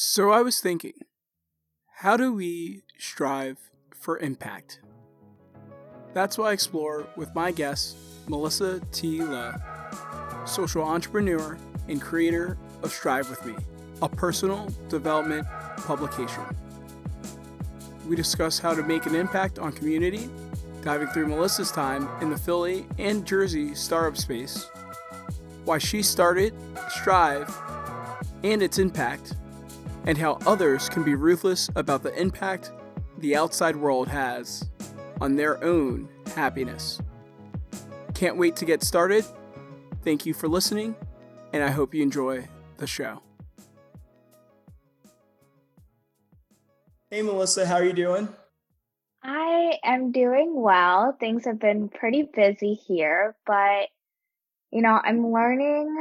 So I was thinking, how do we strive for impact? That's what I explore with my guest, Melissa T. Lowe, social entrepreneur and creator of Strive With Me, a personal development publication. We discuss how to make an impact on community, diving through Melissa's time in the Philly and Jersey startup space, why she started Strive and its impact, and how others can be ruthless about the impact the outside world has on their own happiness. Can't wait to get started. Thank you for listening, and I hope you enjoy the show. Hey, Melissa, how are you doing? I am doing well. Things have been pretty busy here, but you know, I'm learning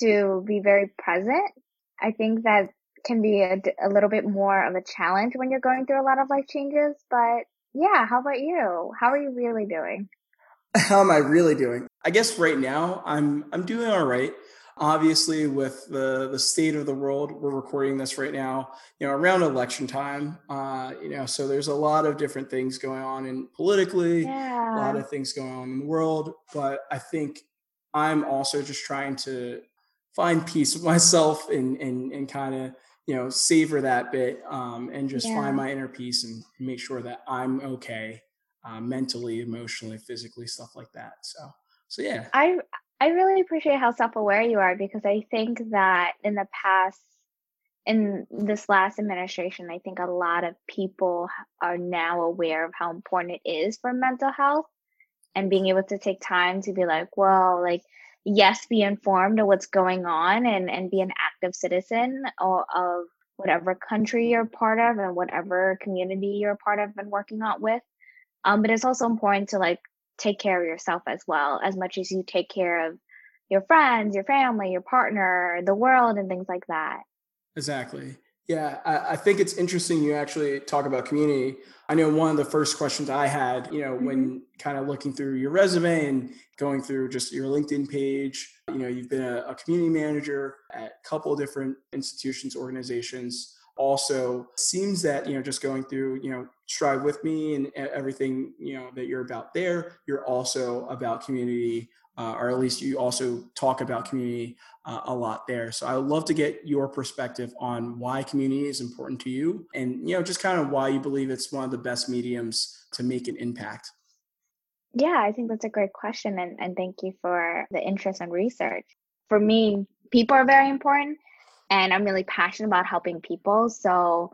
to be very present. I think that can be a, a little bit more of a challenge when you're going through a lot of life changes, but yeah, how about you? How are you really doing? How am I really doing? I guess right now I'm I'm doing all right. Obviously, with the the state of the world, we're recording this right now. You know, around election time. Uh, you know, so there's a lot of different things going on, and politically, yeah. a lot of things going on in the world. But I think I'm also just trying to find peace with myself and and and kind of you know savor that bit um, and just yeah. find my inner peace and make sure that i'm okay uh, mentally emotionally physically stuff like that so so yeah i i really appreciate how self-aware you are because i think that in the past in this last administration i think a lot of people are now aware of how important it is for mental health and being able to take time to be like well like yes, be informed of what's going on and, and be an active citizen of, of whatever country you're part of and whatever community you're part of and working out with. Um, but it's also important to like take care of yourself as well, as much as you take care of your friends, your family, your partner, the world, and things like that. Exactly. Yeah, I, I, think it's interesting you actually talk about community. I know one of the first questions I had, you know, mm-hmm. when kind of looking through your resume and going through just your LinkedIn page, you know, you've been a, a community manager at a couple of different institutions, organizations. Also, seems that, you know, just going through, you know, Strive with me and everything, you know, that you're about there, you're also about community uh, or at least you also talk about community uh, a lot there. So I would love to get your perspective on why community is important to you, and you know just kind of why you believe it's one of the best mediums to make an impact. Yeah, I think that's a great question, and and thank you for the interest and research. For me, people are very important, and I'm really passionate about helping people. So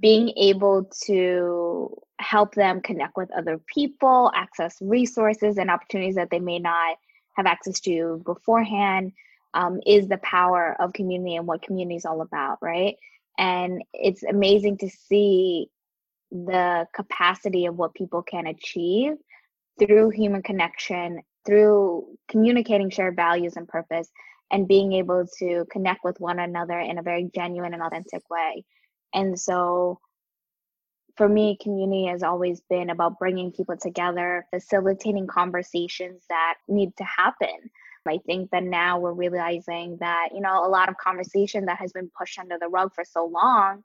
being able to help them connect with other people, access resources and opportunities that they may not have access to beforehand um, is the power of community and what community is all about, right? And it's amazing to see the capacity of what people can achieve through human connection, through communicating shared values and purpose, and being able to connect with one another in a very genuine and authentic way. And so for me, community has always been about bringing people together, facilitating conversations that need to happen. I think that now we're realizing that, you know, a lot of conversation that has been pushed under the rug for so long,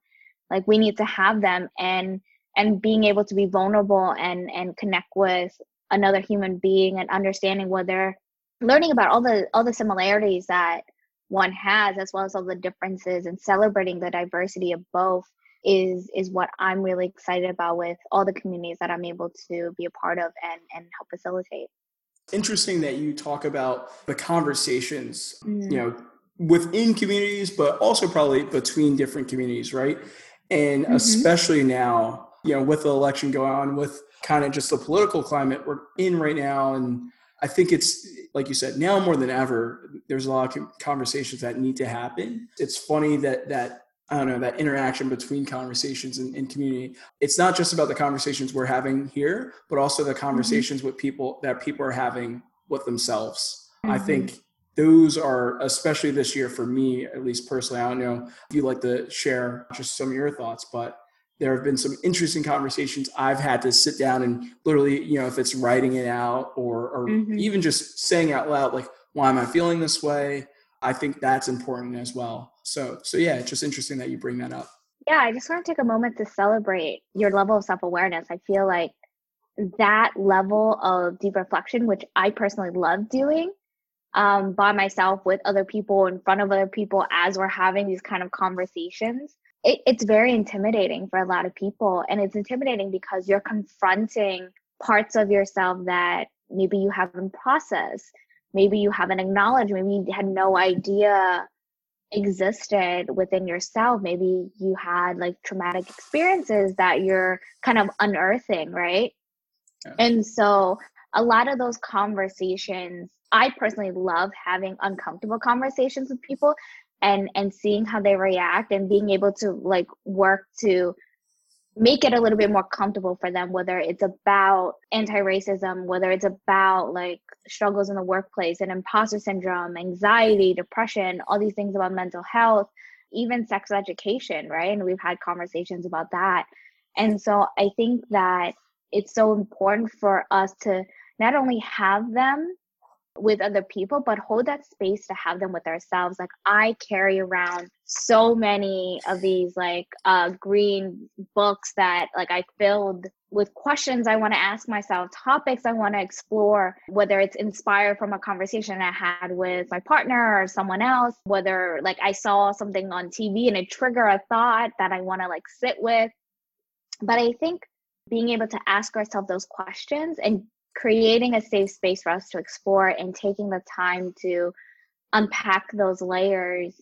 like we need to have them and and being able to be vulnerable and and connect with another human being and understanding what they're learning about all the all the similarities that one has as well as all the differences and celebrating the diversity of both is is what I'm really excited about with all the communities that I'm able to be a part of and and help facilitate. Interesting that you talk about the conversations, mm. you know, within communities, but also probably between different communities, right? And mm-hmm. especially now, you know, with the election going on, with kind of just the political climate we're in right now, and I think it's like you said, now more than ever, there's a lot of conversations that need to happen. It's funny that that I don't know, that interaction between conversations and, and, community. It's not just about the conversations we're having here, but also the mm-hmm. conversations mm-hmm. with people that people are having with themselves. Mm-hmm. I think those are, especially this year for me, at least personally, I don't know if you'd like to share just some of your thoughts, but there have been some interesting conversations I've had to sit down and literally, you know, if it's writing it out or, or mm-hmm. even just saying out loud, like, why am I feeling this way? I think that's important as well. So, so yeah, it's just interesting that you bring that up. Yeah, I just want to take a moment to celebrate your level of self awareness. I feel like that level of deep reflection, which I personally love doing um, by myself with other people, in front of other people, as we're having these kind of conversations, it, it's very intimidating for a lot of people. And it's intimidating because you're confronting parts of yourself that maybe you haven't processed, maybe you haven't acknowledged, maybe you had no idea existed within yourself. Maybe you had like traumatic experiences that you're kind of unearthing, right? Yeah. And so a lot of those conversations, I personally love having uncomfortable conversations with people and and seeing how they react and being able to like work to make it a little bit more comfortable for them whether it's about anti-racism whether it's about like struggles in the workplace and imposter syndrome anxiety depression all these things about mental health even sex education right? And we've had conversations about that. And so i think that it's so important for us to not only have them with other people, but hold that space to have them with ourselves. Like I carry around so many of these like uh green books that like I filled with questions I want to ask myself, topics I want to explore, whether it's inspired from a conversation I had with my partner or someone else, whether like I saw something on TV and it trigger a thought that I want to like sit with. But I think being able to ask ourselves those questions and creating a safe space for us to explore and taking the time to unpack those layers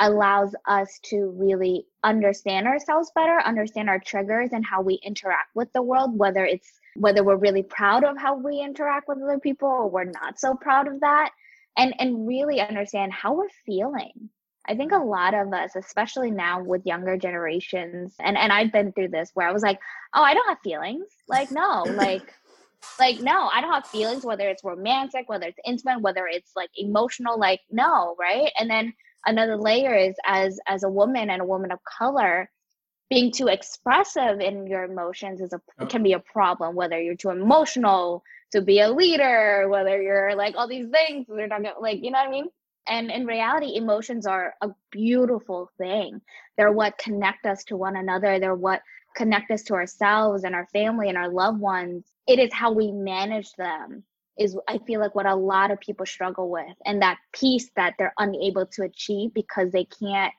allows us to really understand ourselves better understand our triggers and how we interact with the world whether it's whether we're really proud of how we interact with other people or we're not so proud of that and and really understand how we're feeling. I think a lot of us especially now with younger generations and and i've been through this where i was like oh i don't have feelings. Like no like like no i don't have feelings whether it's romantic whether it's intimate whether it's like emotional like no right? And then another layer is as as a woman and a woman of color being too expressive in your emotions is a can be a problem whether you're too emotional to be a leader whether you're like all these things they're not gonna, like you know what i mean? And in reality emotions are a beautiful thing. They're what connect us to one another. They're what connect us to ourselves and our family and our loved ones it is how we manage them is i feel like what a lot of people struggle with and that piece that they're unable to achieve because they can't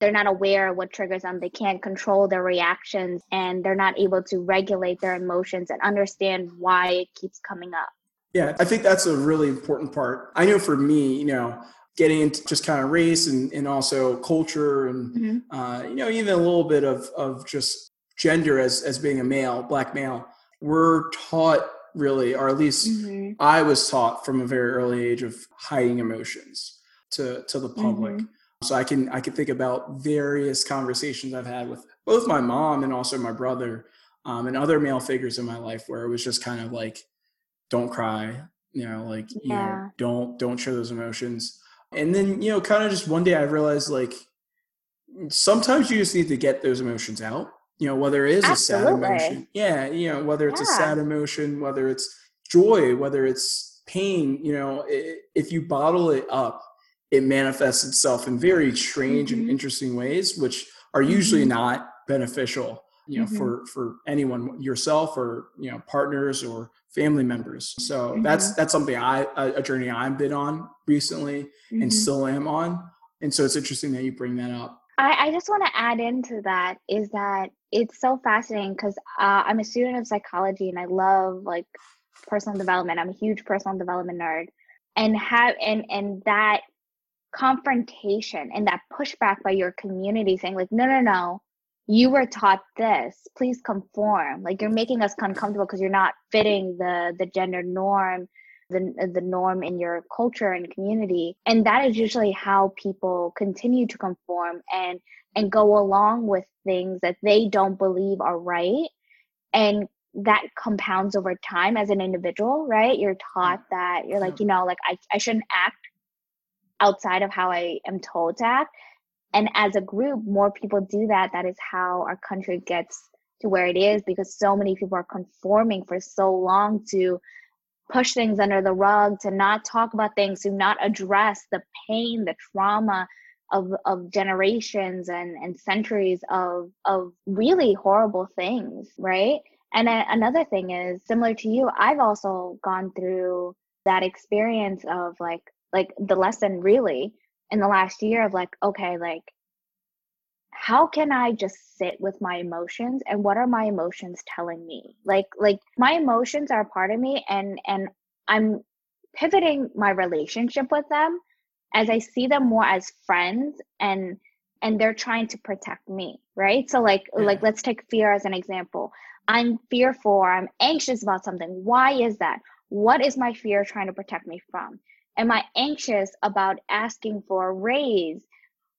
they're not aware of what triggers them they can't control their reactions and they're not able to regulate their emotions and understand why it keeps coming up yeah i think that's a really important part i know for me you know getting into just kind of race and, and also culture and mm-hmm. uh, you know even a little bit of of just gender as as being a male black male we're taught really, or at least mm-hmm. I was taught from a very early age of hiding emotions to to the public. Mm-hmm. So I can I can think about various conversations I've had with both my mom and also my brother um, and other male figures in my life where it was just kind of like, don't cry, you know, like yeah. you know, don't don't show those emotions. And then you know, kind of just one day I realized like sometimes you just need to get those emotions out you know whether it is Absolutely. a sad emotion yeah you know whether it's yeah. a sad emotion whether it's joy whether it's pain you know it, if you bottle it up it manifests itself in very strange mm-hmm. and interesting ways which are usually mm-hmm. not beneficial you know mm-hmm. for for anyone yourself or you know partners or family members so that's mm-hmm. that's something i a, journey i've been on recently and mm-hmm. still am on and so it's interesting that you bring that up I, I just want to add into that is that it's so fascinating because uh, I'm a student of psychology and I love like personal development. I'm a huge personal development nerd, and have and and that confrontation and that pushback by your community saying like, no, no, no, you were taught this. Please conform. Like you're making us uncomfortable because you're not fitting the the gender norm the, the norm in your culture and community and that is usually how people continue to conform and and go along with things that they don't believe are right and that compounds over time as an individual right? You're taught that you're like you know like i, I shouldn't act outside of how i am told to act and as a group more people do that that is how our country gets to where it is because so many people are conforming for so long to push things under the rug, to not talk about things, to not address the pain, the trauma of of generations and and centuries of of really horrible things, right? And then another thing is similar to you, I've also gone through that experience of like like the lesson really in the last year of like okay, like how can I just sit with my emotions and what are my emotions telling me? Like like my emotions are part of me and and I'm pivoting my relationship with them as I see them more as friends and and they're trying to protect me, right? So like yeah. like let's take fear as an example. I'm fearful or I'm anxious about something. Why is that? What is my fear trying to protect me from? Am I anxious about asking for a raise?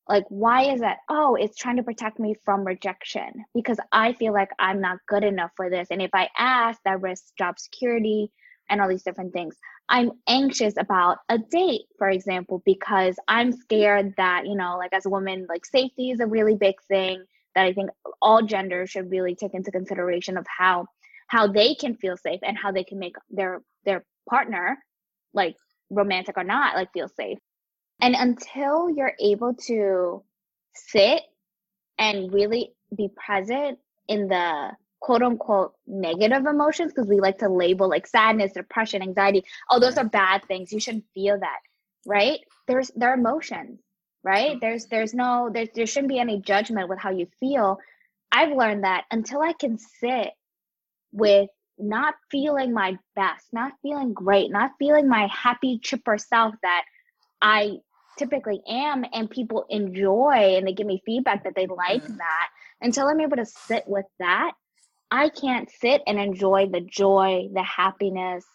Like, why is that? Oh, it's trying to protect me from rejection because I feel like I'm not good enough for this. And if I ask, that risks job security and all these different things. I'm anxious about a date, for example, because I'm scared that, you know, like as a woman, like safety is a really big thing that I think all genders should really take into consideration of how how they can feel safe and how they can make their their partner like romantic or not like feel safe. And until you're able to sit and really be present in the quote unquote negative emotions because we like to label like sadness, depression, anxiety. Oh, those are bad things. You shouldn't feel that, right? There's there are emotions, right? There's there's no there there shouldn't be any judgment with how you feel. I've learned that until I can sit with not feeling my best, not feeling great, not feeling my happy chipper self that I typically am and people enjoy and they give me feedback that they like yeah. that until I'm able to sit with that I can't sit and enjoy the joy, the happiness,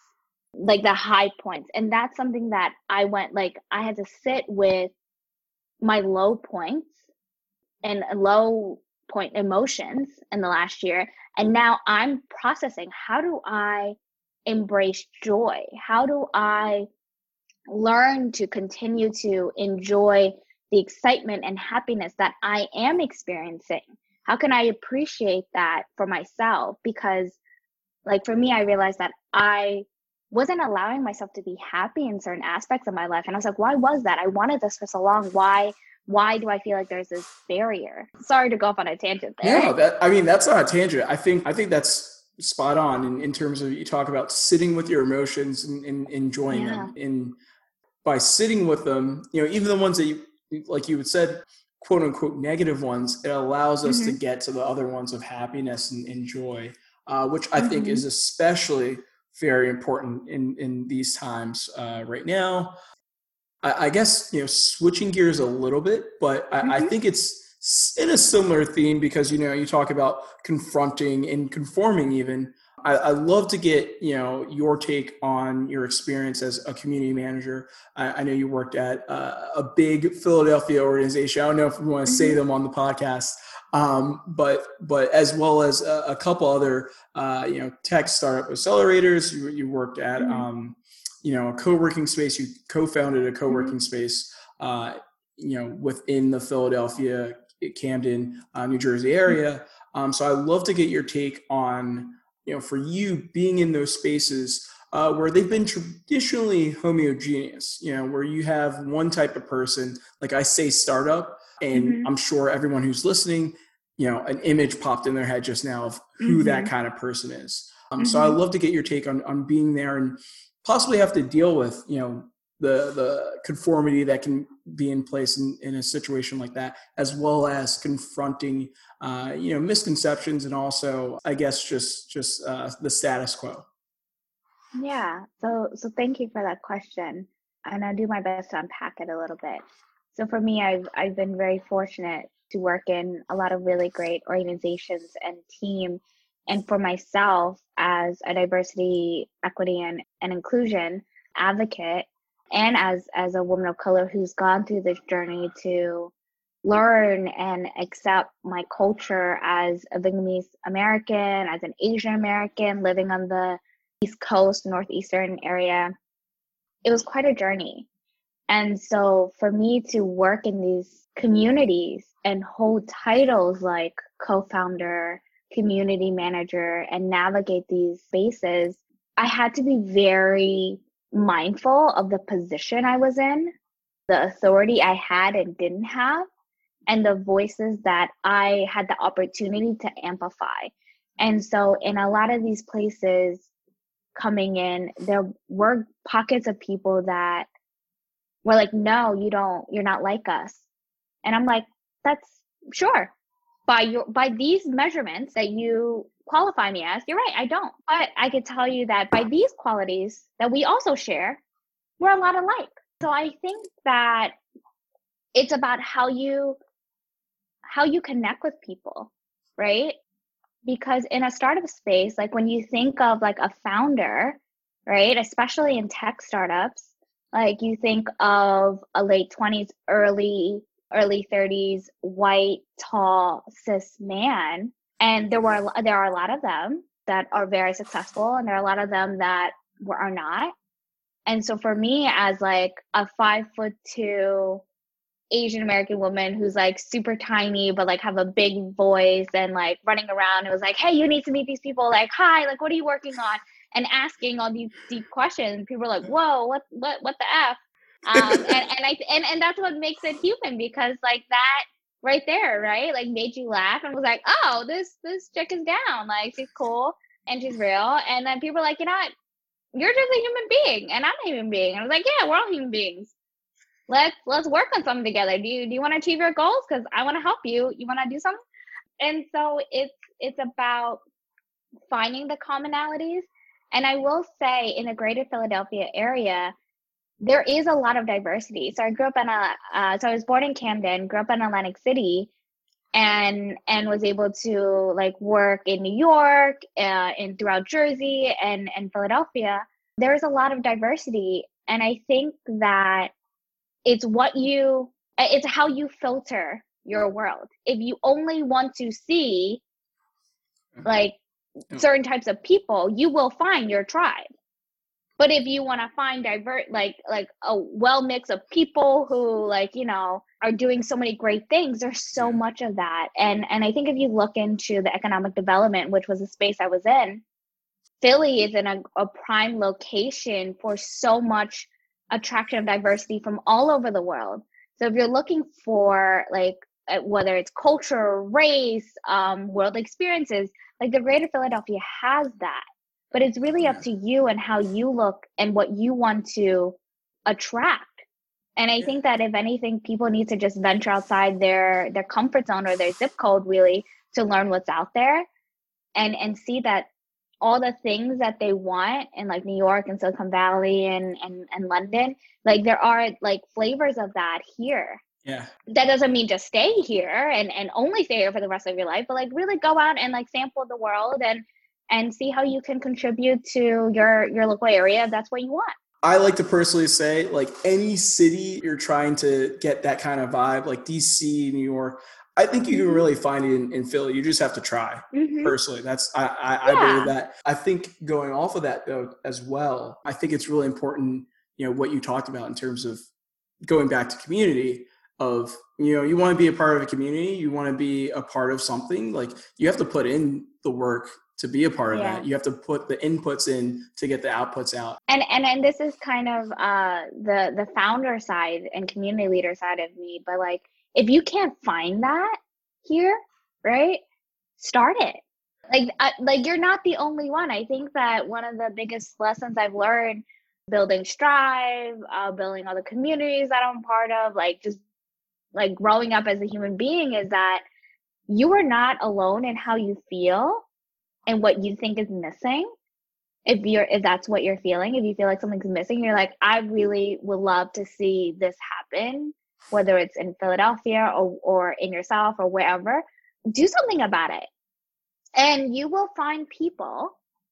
like the high points. And that's something that I went like I had to sit with my low points and low point emotions in the last year. And now I'm processing how do I embrace joy? How do I learn to continue to enjoy the excitement and happiness that I am experiencing? How can i appreciate that for myself? Because like for me i realized that i wasn't allowing myself to be happy in certain aspects of my life and i was like why was that? I wanted this for so long. Why why do i feel like there's this barrier? Sorry to go off on a tangent there. Yeah that i mean that's not a tangent. I think i think that's spot on in, in terms of you talk about sitting with your emotions and, and enjoying yeah. them and by sitting with them you know even the ones that you like you had said quote unquote negative ones, it allows us mm-hmm. to get to the other ones of happiness and, and joy, uh, which I mm-hmm. think is especially very important in in these times uh, right now. I, I, guess you know switching gears a little bit, but I, mm-hmm. I think it's in a similar theme because you know you talk about confronting and conforming even I, I love to get you know your take on your experience as a community manager. I, I know you worked at uh, a big Philadelphia organization. I don't know if we want to say mm-hmm. them on the podcast, um, but but as well as a, a couple other uh, you know tech startup accelerators. You, you worked at mm-hmm. um, you know a co-working space. You co-founded a co-working mm-hmm. space. Uh, you know within the Philadelphia, Camden, uh, New Jersey area. Um, so I'd love to get your take on you know, for you being in those spaces uh, where they've been traditionally homogeneous, you know, where you have one type of person, like I say startup, and mm-hmm. I'm sure everyone who's listening, you know, an image popped in their head just now of who mm-hmm. that kind of person is. Um, mm-hmm. So I'd love to get your take on, on being there and possibly have to deal with, you know, the, the conformity that can be in place in, in a situation like that, as well as confronting uh, you know misconceptions and also I guess just just uh, the status quo. Yeah. So so thank you for that question, and I'll do my best to unpack it a little bit. So for me, I've I've been very fortunate to work in a lot of really great organizations and team. And for myself, as a diversity, equity, and, and inclusion advocate, and as as a woman of color who's gone through this journey to learn and accept my culture as a Vietnamese American, as an Asian American living on the East Coast, Northeastern area. It was quite a journey. And so for me to work in these communities and hold titles like co founder, community manager, and navigate these spaces I had to be very mindful of the position I was in, the authority I had and didn't have, and the voices that I had the opportunity to amplify. And so, in a lot of these places coming in, there were pockets of people that were like, no, you don't, you're not like us. And I'm like, that's sure. By your by these measurements that you qualify me as, you're right, I don't. But I could tell you that by these qualities that we also share, we're a lot alike. So I think that it's about how you how you connect with people, right? Because in a startup space, like when you think of like a founder, right, especially in tech startups, like you think of a late 20s, early early 30s white tall cis man and there were there are a lot of them that are very successful and there are a lot of them that were, are not and so for me as like a five foot two Asian American woman who's like super tiny but like have a big voice and like running around. It was like, hey, you need to meet these people. Like, hi, like what are you working on? And asking all these deep questions. People are like, whoa, what what what the f? Um, and and I and and that's what makes it human because like that right there, right? Like made you laugh and was like, oh, this this chick is down. Like she's cool and she's real. And then people are like, you know what? You're just a human being and I'm a human being. And I was like, yeah, we're all human beings let's let's work on something together do you do you want to achieve your goals because i want to help you you want to do something and so it's it's about finding the commonalities and i will say in the greater philadelphia area there is a lot of diversity. So i grew up in a uh, so i was born in camden grew up in atlantic city and and was able to like work in new york uh, and throughout jersey and and philadelphia. There's a lot of diversity and i think that it's what you it's how you filter your world. If you only want to see mm-hmm. like certain types of people you will find your tribe but if you want to find divert like like a well mix of people who like you know are doing so many great things there's so much of that and and i think if you look into the economic development which was the space i was in philly is in a, a prime location for so much attraction of diversity from all over the world. So if you're looking for like uh, whether it's culture, race, um, world experiences, like the Greater Philadelphia has that. But it's really up to you and how you look and what you want to attract. And I think that if anything, people need to just venture outside their their comfort zone or their zip code really to learn what's out there and and see that all the things that they want in like New York and Silicon Valley and, and, and London, like there are like flavors of that here. Yeah. That doesn't mean just stay here and, and only stay here for the rest of your life, but like really go out and like sample the world and and see how you can contribute to your your local area that's what you want. I like to personally say, like any city you're trying to get that kind of vibe, like DC, New York, I think you can mm-hmm. really find it in, in Philly. You just have to try. Mm-hmm. Personally, that's I, I, yeah. I believe that. I think going off of that though as well, I think it's really important. You know what you talked about in terms of going back to community. Of you know you want to be a part of a community. You want to be a part of something. Like you have to put in the work to be a part of yeah. that. You have to put the inputs in to get the outputs out. And and and this is kind of uh the the founder side and community leader side of me, but like if you can't find that here, right? Start it. Like I, like you're not the only one. I think that one of the biggest lessons I've learned building Strive, uh, building the communities that I'm part of, like just like growing up as a human being is that you are not alone in how you feel and what you think is missing if you're if that's what you're feeling if you feel like something's missing you're like i really would love to see this happen whether it's in Philadelphia or, or in yourself or wherever, do something about it. And you will find people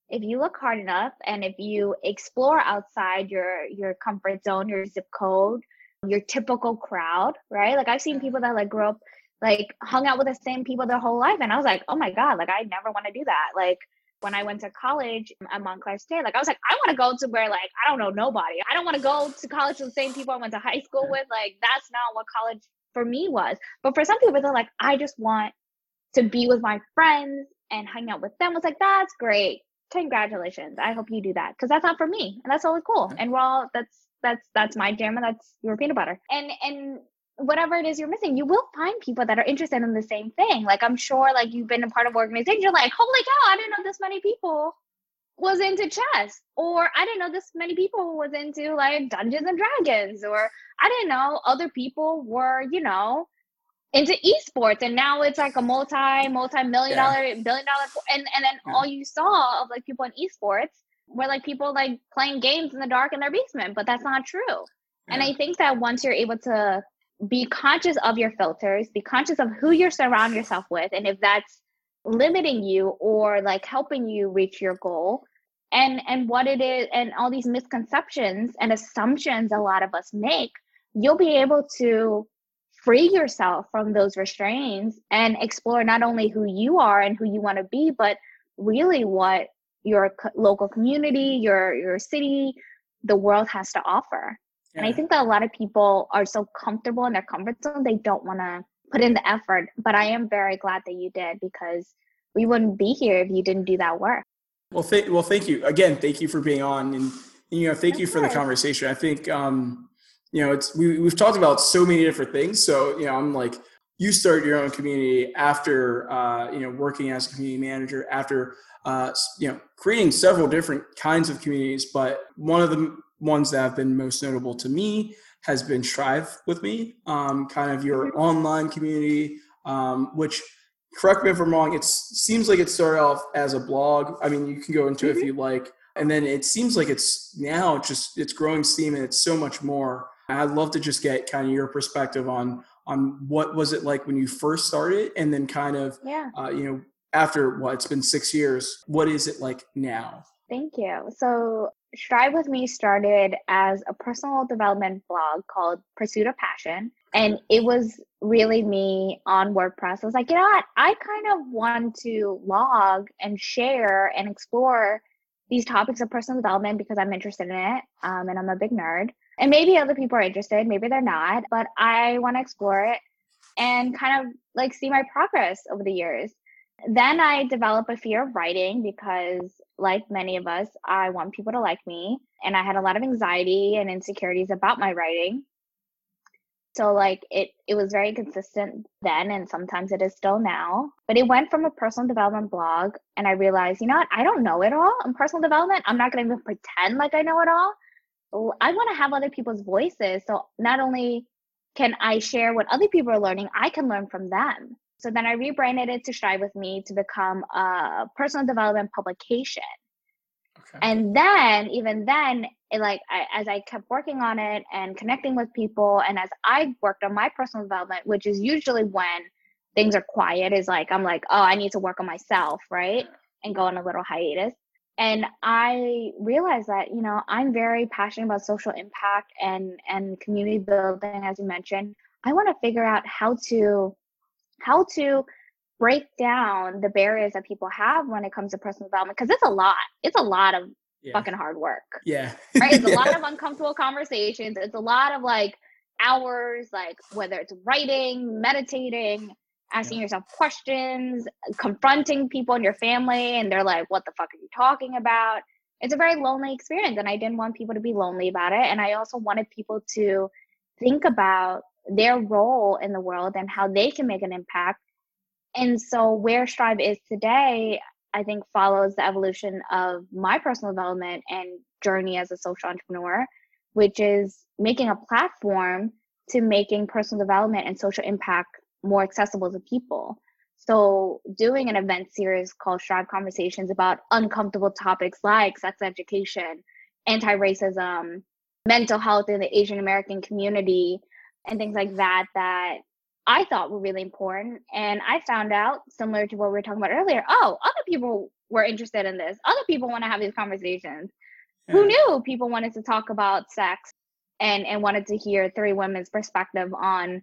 if you look hard enough and if you explore outside your your comfort zone, your zip code, your typical crowd, right? Like I've seen people that like grow up like hung out with the same people their whole life and I was like, "Oh my god, like I never want to do that." Like when I went to college um, at Montclair State, like I was like, I want to go to where like I don't know nobody. I don't want to go to college with the same people I went to high school with. Like that's not what college for me was. But for some people, they're like, I just want to be with my friends and hang out with them. It's like that's great. congratulations. I hope you do that because that's not for me, and that's totally cool. And well, that's that's that's my jam, and that's your peanut butter. And and whatever it is you're missing, you will find people that are interested in the same thing. Like I'm sure, like you've been a part of organization, you're like, holy cow, I didn't know this many people was into chess, or I didn't know this many people was into like Dungeons and Dragons, or I didn't know other people were, you know, into esports and now it's like a multi multi million yeah. dollar billion dollar and and then yeah. all you saw of like people in esports were like people like playing games in the dark in their basement but that's not true yeah. and i think that once you're able to be conscious of your filters be conscious of who you surround yourself with and if that's limiting you or like helping you reach your goal and and what it is and all these misconceptions and assumptions a lot of us make you'll be able to free yourself from those restraints and explore not only who you are and who you want to be but really what your co- local community your your city the world has to offer yeah. and i think that a lot of people are so comfortable in their comfort zone they don't want to put in the effort but i am very glad that you did because we wouldn't be here if you didn't do that work well thank well thank you again thank you for being on and you know thank of you for course. the conversation i think um you know, it's we we've talked about so many different things. So you know, I'm like, you start your own community after uh, you know working as a community manager after uh, you know creating several different kinds of communities. But one of the ones that have been most notable to me has been Strive with Me, um, kind of your mm-hmm. online community, um, which correct me if I'm wrong. It seems like it started off as a blog. I mean, you can go into mm-hmm. it if you like, and then it seems like it's now just it's growing steam and it's so much more. I'd love to just get kind of your perspective on on what was it like when you first started, and then kind of yeah. Uh, you know after what it's been six years, what is it like now? Thank you. So Strive with Me started as a personal development blog called Pursuit of Passion. And it was really me on WordPress. I was like, you know what? I kind of want to log and share and explore these topics of personal development because I'm interested in it um, and I'm a big nerd. And maybe other people are interested, maybe they're not, but I want to explore it and kind of like see my progress over the years. Then I develop a fear of writing because, like many of us, I want people to like me. And I had a lot of anxiety and insecurities about my writing. So like it it was very consistent then and sometimes it is still now. But it went from a personal development blog and I realized, you know what, I don't know it all in personal development. I'm not gonna even pretend like I know it all. I want to have other people's voices. So not only can I share what other people are learning, I can learn from them. So then I rebranded it to Strive with Me to become a personal development publication. Okay. And then, even then, it like I, as I kept working on it and connecting with people, and as I worked on my personal development, which is usually when things are quiet, is like I'm like, oh, I need to work on myself, right? And go on a little hiatus and i realized that you know i'm very passionate about social impact and and community building as you mentioned i want to figure out how to how to break down the barriers that people have when it comes to personal development because it's a lot it's a lot of yeah. fucking hard work yeah right it's a lot of uncomfortable conversations it's a lot of like hours like whether it's writing meditating asking yourself questions, confronting people in your family, and they're like, What the fuck are you talking about? It's a very lonely experience, and I didn't want people to be lonely about it. And I also wanted people to think about their role in the world and how they can make an impact. And so, where Strive is today, I think follows the evolution of my personal development and journey as a social entrepreneur, which is making a platform to making personal development and social impact more accessible to people. So, doing an event series called Strive Conversations about uncomfortable topics like sex education, anti racism, mental health in the Asian American community, and things like that, that I thought were really important. And I found out, similar to what we were talking about earlier, oh, other people were interested in this. Other people want to have these conversations. Yeah. Who knew people wanted to talk about sex and, and wanted to hear three women's perspective on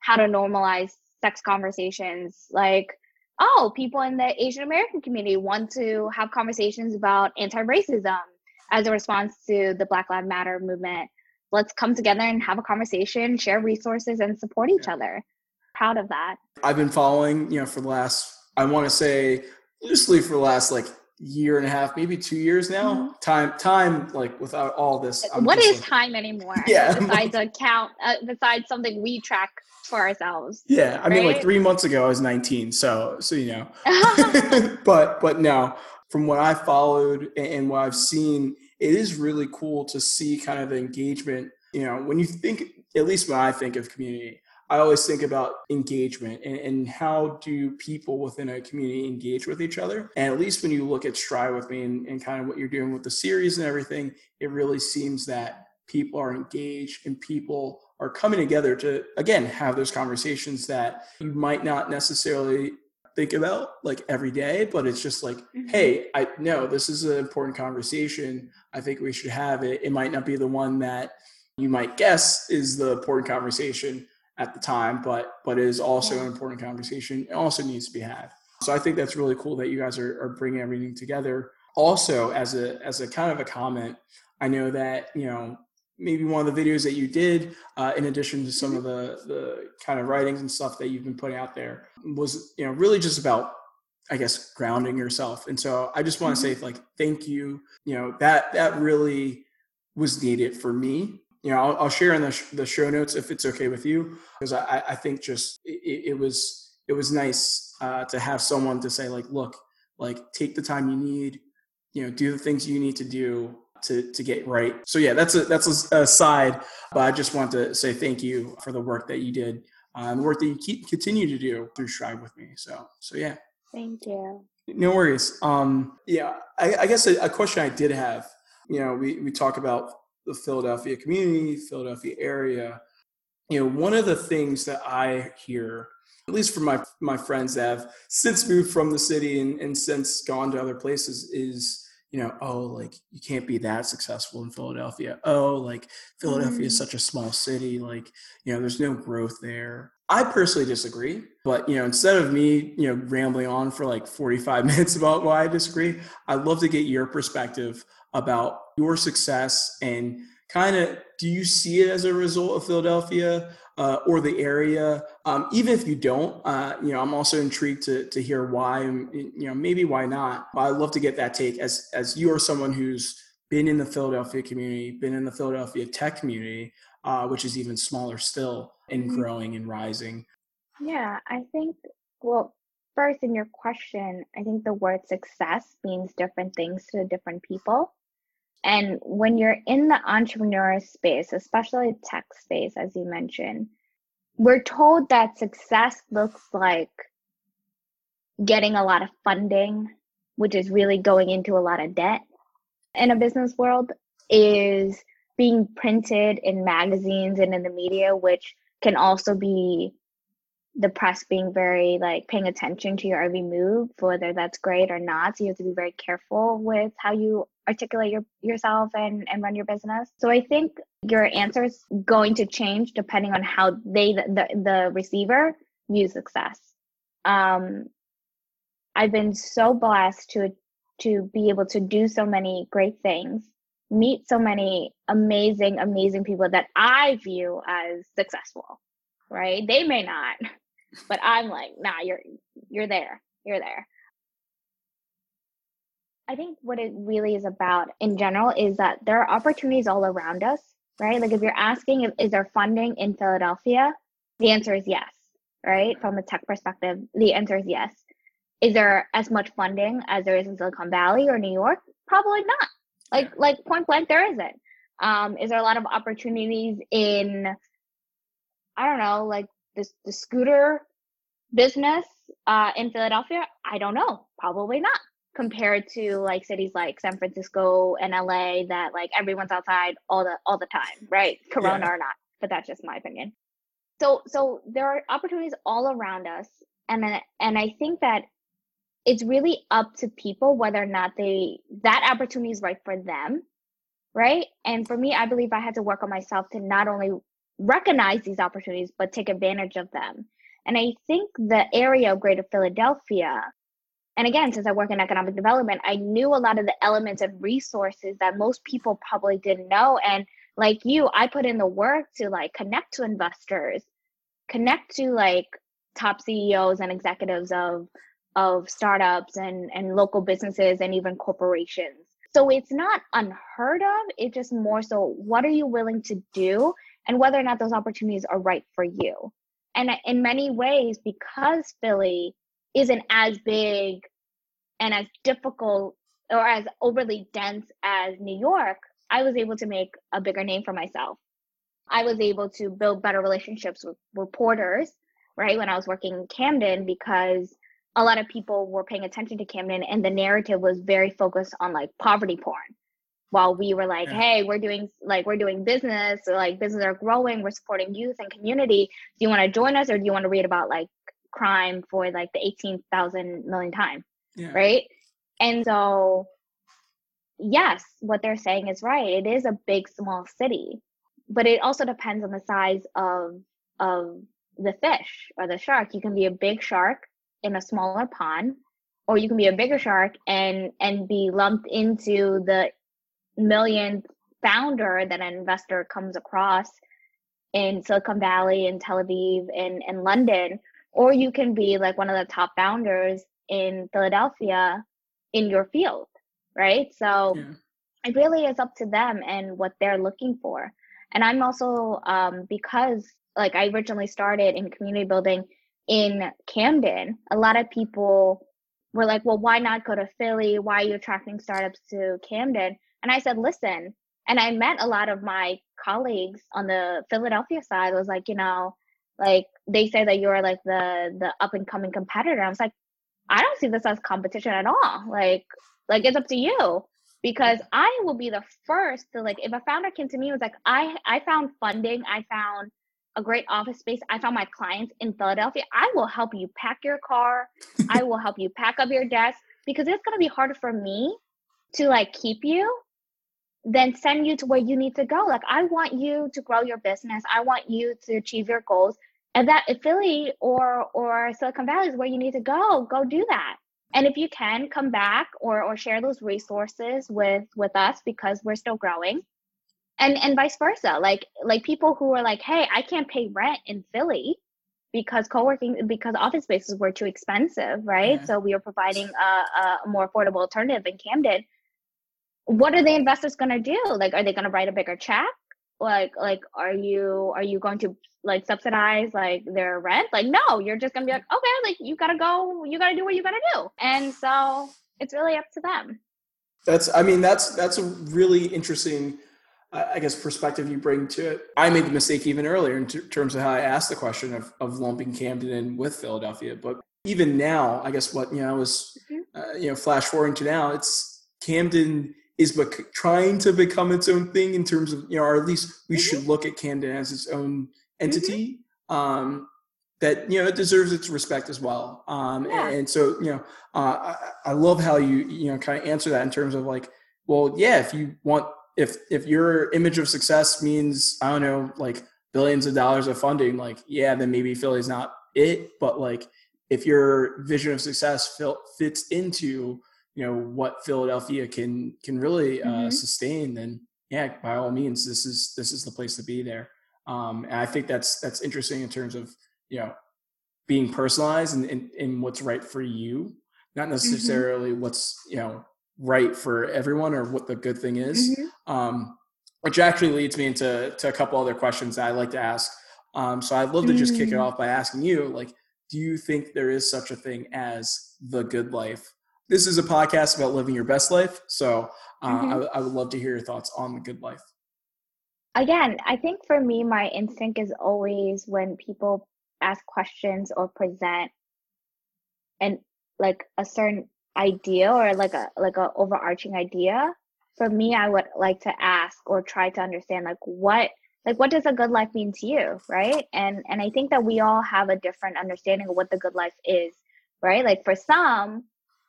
how to normalize sex conversations like oh people in the asian american community want to have conversations about anti-racism as a response to the black lives matter movement let's come together and have a conversation share resources and support each yeah. other proud of that i've been following you know for the last i want to say loosely for the last like year and a half, maybe two years now. Mm-hmm. Time, time, like without all this. I'm what is like, time anymore? Yeah. Besides a count, uh, besides something we track for ourselves. Yeah, I right? mean, like three months ago, I was 19, so so you know. but but no, from what I followed and what I've seen, it is really cool to see kind of the engagement. You know, when you think, at least when I think of community, I always think about engagement and, and, how do people within a community engage with each other. And at least when you look at Strive with me and, and kind of what you're doing with the series and everything, it really seems that people are engaged and people are coming together to, again, have those conversations that you might not necessarily think about like every day, but it's just like, mm-hmm. hey, I know this is an important conversation. I think we should have it. It might not be the one that you might guess is the important conversation at the time, but but it is also yeah. an important conversation. It also needs to be had. So I think that's really cool that you guys are, are bringing everything together. Also, as a as a kind of a comment, I know that you know maybe one of the videos that you did, uh, in addition to some of the the kind of writings and stuff that you've been putting out there, was you know really just about I guess grounding yourself. And so I just want to mm-hmm. say like thank you. You know that that really was needed for me you know, I'll, I'll share in the, sh- the show notes if it's okay with you, because I, I think just it, it was it was nice uh, to have someone to say like, look, like take the time you need, you know, do the things you need to do to to get right. So yeah, that's a that's a, a side, but I just want to say thank you for the work that you did, uh, and the work that you keep continue to do through Strive with me. So so yeah. Thank you. No worries. Um, yeah, I, I guess a, a question I did have. You know, we we talk about the Philadelphia community, Philadelphia area. You know, one of the things that I hear, at least from my my friends that have since moved from the city and, and since gone to other places, is you know, oh, like you can't be that successful in Philadelphia. Oh, like Philadelphia mm. is such a small city. Like, you know, there's no growth there. I personally disagree, but you know, instead of me, you know, rambling on for like 45 minutes about why I disagree, I'd love to get your perspective about your success and kind of do you see it as a result of Philadelphia uh, or the area? Um, even if you don't, uh, you know, I'm also intrigued to to hear why, you know, maybe why not. But I'd love to get that take as as you are someone who's been in the Philadelphia community, been in the Philadelphia tech community, uh, which is even smaller still and mm-hmm. growing and rising. Yeah, I think well. First, in your question, I think the word success means different things to different people. And when you're in the entrepreneur space, especially tech space, as you mentioned, we're told that success looks like getting a lot of funding, which is really going into a lot of debt in a business world, is being printed in magazines and in the media, which can also be the press being very like paying attention to your every move, whether that's great or not. So you have to be very careful with how you articulate your, yourself and, and run your business. So I think your answer is going to change depending on how they, the, the receiver views success. Um, I've been so blessed to, to be able to do so many great things, meet so many amazing, amazing people that I view as successful, right? They may not, but I'm like, nah, you're, you're there. You're there. I think what it really is about in general is that there are opportunities all around us, right? Like if you're asking, if, is there funding in Philadelphia? The answer is yes, right? From a tech perspective, the answer is yes. Is there as much funding as there is in Silicon Valley or New York? Probably not. Like like point blank, there isn't. Um, is there a lot of opportunities in I don't know, like this the scooter business uh, in Philadelphia? I don't know. Probably not compared to like cities like San Francisco and LA that like everyone's outside all the all the time, right? Corona yeah. or not, but that's just my opinion. So so there are opportunities all around us and and I think that it's really up to people whether or not they that opportunity is right for them, right? And for me, I believe I had to work on myself to not only recognize these opportunities but take advantage of them. And I think the area of Greater Philadelphia and again, since I work in economic development, I knew a lot of the elements and resources that most people probably didn't know. And like you, I put in the work to like connect to investors, connect to like top CEOs and executives of of startups and, and local businesses and even corporations. So it's not unheard of. It's just more so what are you willing to do and whether or not those opportunities are right for you. And in many ways, because Philly isn't as big and as difficult or as overly dense as New York, I was able to make a bigger name for myself. I was able to build better relationships with reporters, right, when I was working in Camden because a lot of people were paying attention to Camden and the narrative was very focused on like poverty porn. While we were like, yeah. hey, we're doing like we're doing business, like businesses are growing, we're supporting youth and community. Do you want to join us or do you want to read about like crime for like the 18,000 million time? Yeah. Right? And so yes, what they're saying is right. It is a big small city. But it also depends on the size of of the fish or the shark. You can be a big shark in a smaller pond or you can be a bigger shark and and be lumped into the millionth founder that an investor comes across in Silicon Valley and Tel Aviv and, and London, or you can be like one of the top founders in Philadelphia in your field, right? So yeah. it really is up to them and what they're looking for. And I'm also um, because like I originally started in community building in Camden, a lot of people were like, well, why not go to Philly? Why are you attracting startups to Camden? And I said, listen, and I met a lot of my colleagues on the Philadelphia side was like, you know, like they say that you're like the the up and coming competitor. I was like, I don't see this as competition at all. Like, like it's up to you because I will be the first to like if a founder came to me and was like, I I found funding, I found a great office space. I found my clients in Philadelphia. I will help you pack your car. I will help you pack up your desk because it's going to be harder for me to like keep you than send you to where you need to go. Like I want you to grow your business. I want you to achieve your goals. And that if Philly or or Silicon Valley is where you need to go, go do that. And if you can come back or or share those resources with with us because we're still growing and and vice versa like like people who are like hey i can't pay rent in philly because co-working because office spaces were too expensive right yeah. so we are providing a, a more affordable alternative in camden what are the investors going to do like are they going to write a bigger check like like are you are you going to like subsidize like their rent like no you're just going to be like okay like you got to go you got to do what you got to do and so it's really up to them that's i mean that's that's a really interesting I guess perspective you bring to it. I made the mistake even earlier in t- terms of how I asked the question of, of lumping Camden in with Philadelphia. But even now, I guess what you know I was mm-hmm. uh, you know flash forwarding to now, it's Camden is bec- trying to become its own thing in terms of you know, or at least we mm-hmm. should look at Camden as its own entity. Mm-hmm. Um, that you know it deserves its respect as well. Um, yeah. and, and, so you know, uh, I, I love how you you know kind of answer that in terms of like, well, yeah, if you want if if your image of success means I don't know like billions of dollars of funding, like yeah, then maybe Philly's not it. But like if your vision of success fits into you know what Philadelphia can can really uh, mm-hmm. sustain, then yeah, by all means, this is this is the place to be there. Um, and I think that's that's interesting in terms of you know being personalized and in, what's right for you, not mm-hmm. necessarily mm-hmm. what's you know right for everyone or what the good thing is. Mm-hmm. Um, which actually leads me into to a couple other questions that I like to ask. Um, so I'd love to just kick it mm. off by asking you, like, do you think there is such a thing as the good life? This is a podcast about living your best life. So uh, mm-hmm. I, I would love to hear your thoughts on the good life. Again, I think for me, my instinct is always when people ask questions or present and like a certain idea or like a like a overarching idea for me i would like to ask or try to understand like what like what does a good life mean to you right and and i think that we all have a different understanding of what the good life is right like for some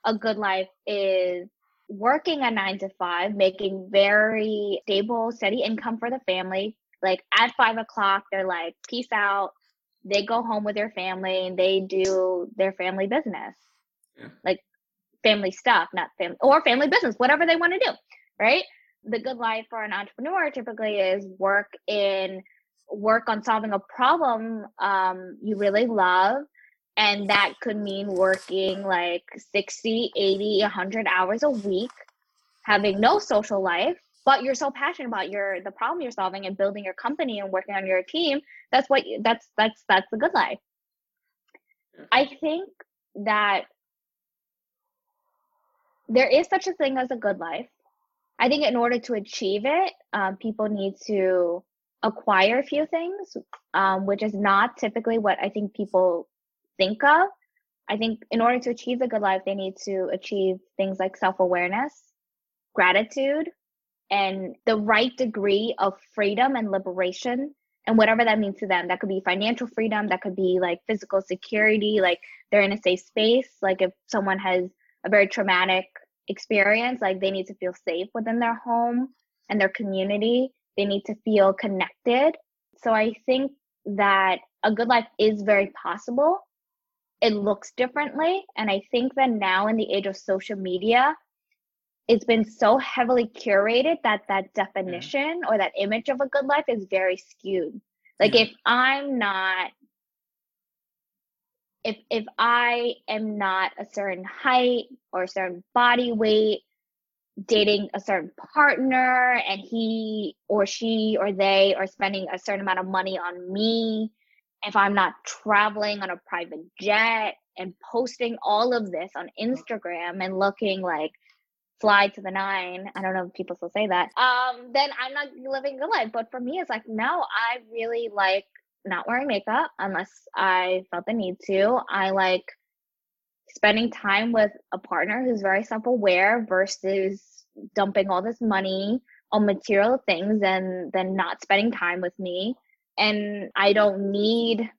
a good life is working a nine to five making very stable steady income for the family like at five o'clock they're like peace out they go home with their family and they do their family business yeah. like family stuff, not family or family business, whatever they want to do, right? The good life for an entrepreneur typically is work in work on solving a problem um, you really love And that could mean working like 60, 80, 100 hours a week, having no social life, but you're so passionate about your the problem you're solving and building your company and working on your team. That's what that's that's that's the good life. I think that there is such a thing as a good life. I think in order to achieve it, um, people need to acquire a few things, um, which is not typically what I think people think of. I think in order to achieve the good life, they need to achieve things like self awareness, gratitude, and the right degree of freedom and liberation, and whatever that means to them. That could be financial freedom, that could be like physical security, like they're in a safe space. Like if someone has a very traumatic experience, like they need to feel safe within their home and their community they need to feel connected. So I think that a good life is very possible. It looks differently. And I think that now in the age of social media, it's been so heavily curated that that definition or that image of a good life is very skewed. Like if I'm not if if I am not a certain height or a certain body weight dating a certain partner and he or she or they are spending a certain amount of money on me, if I'm not traveling on a private jet and posting all of this on Instagram and looking like fly to the nine, I don't know if people still say that, um, then I'm not living a life. But for me, it's like, no, I really like not wearing makeup unless I felt the need to. I like spending time with a partner who's very self-aware versus dumping all this money on material things and then not spending time with me and i don't need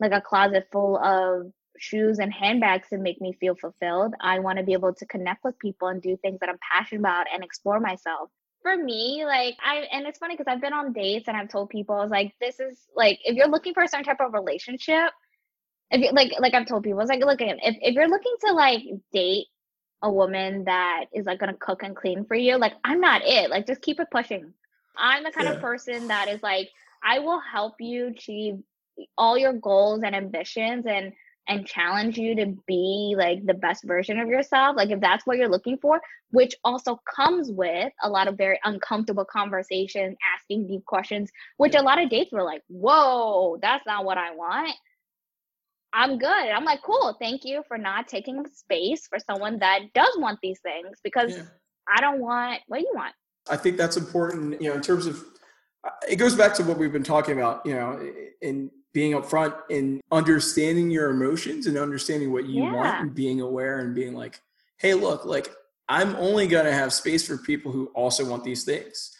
like a closet full of shoes and handbags to make me feel fulfilled i want to be able to connect with people and do things that i'm passionate about and explore myself for me, like I and it's funny because I've been on dates and I've told people I was like, this is like if you're looking for a certain type of relationship, if you like like I've told people, it's like look if if you're looking to like date a woman that is like gonna cook and clean for you, like I'm not it. Like just keep it pushing. I'm the kind yeah. of person that is like I will help you achieve all your goals and ambitions and and challenge you to be like the best version of yourself like if that's what you're looking for which also comes with a lot of very uncomfortable conversations asking deep questions which a lot of dates were like whoa that's not what i want I'm good. I'm like, cool. Thank you for not taking space for someone that does want these things because yeah. I don't want what do you want. I think that's important, you know, in terms of it goes back to what we've been talking about, you know, in being upfront in understanding your emotions and understanding what you yeah. want and being aware and being like, hey, look, like I'm only going to have space for people who also want these things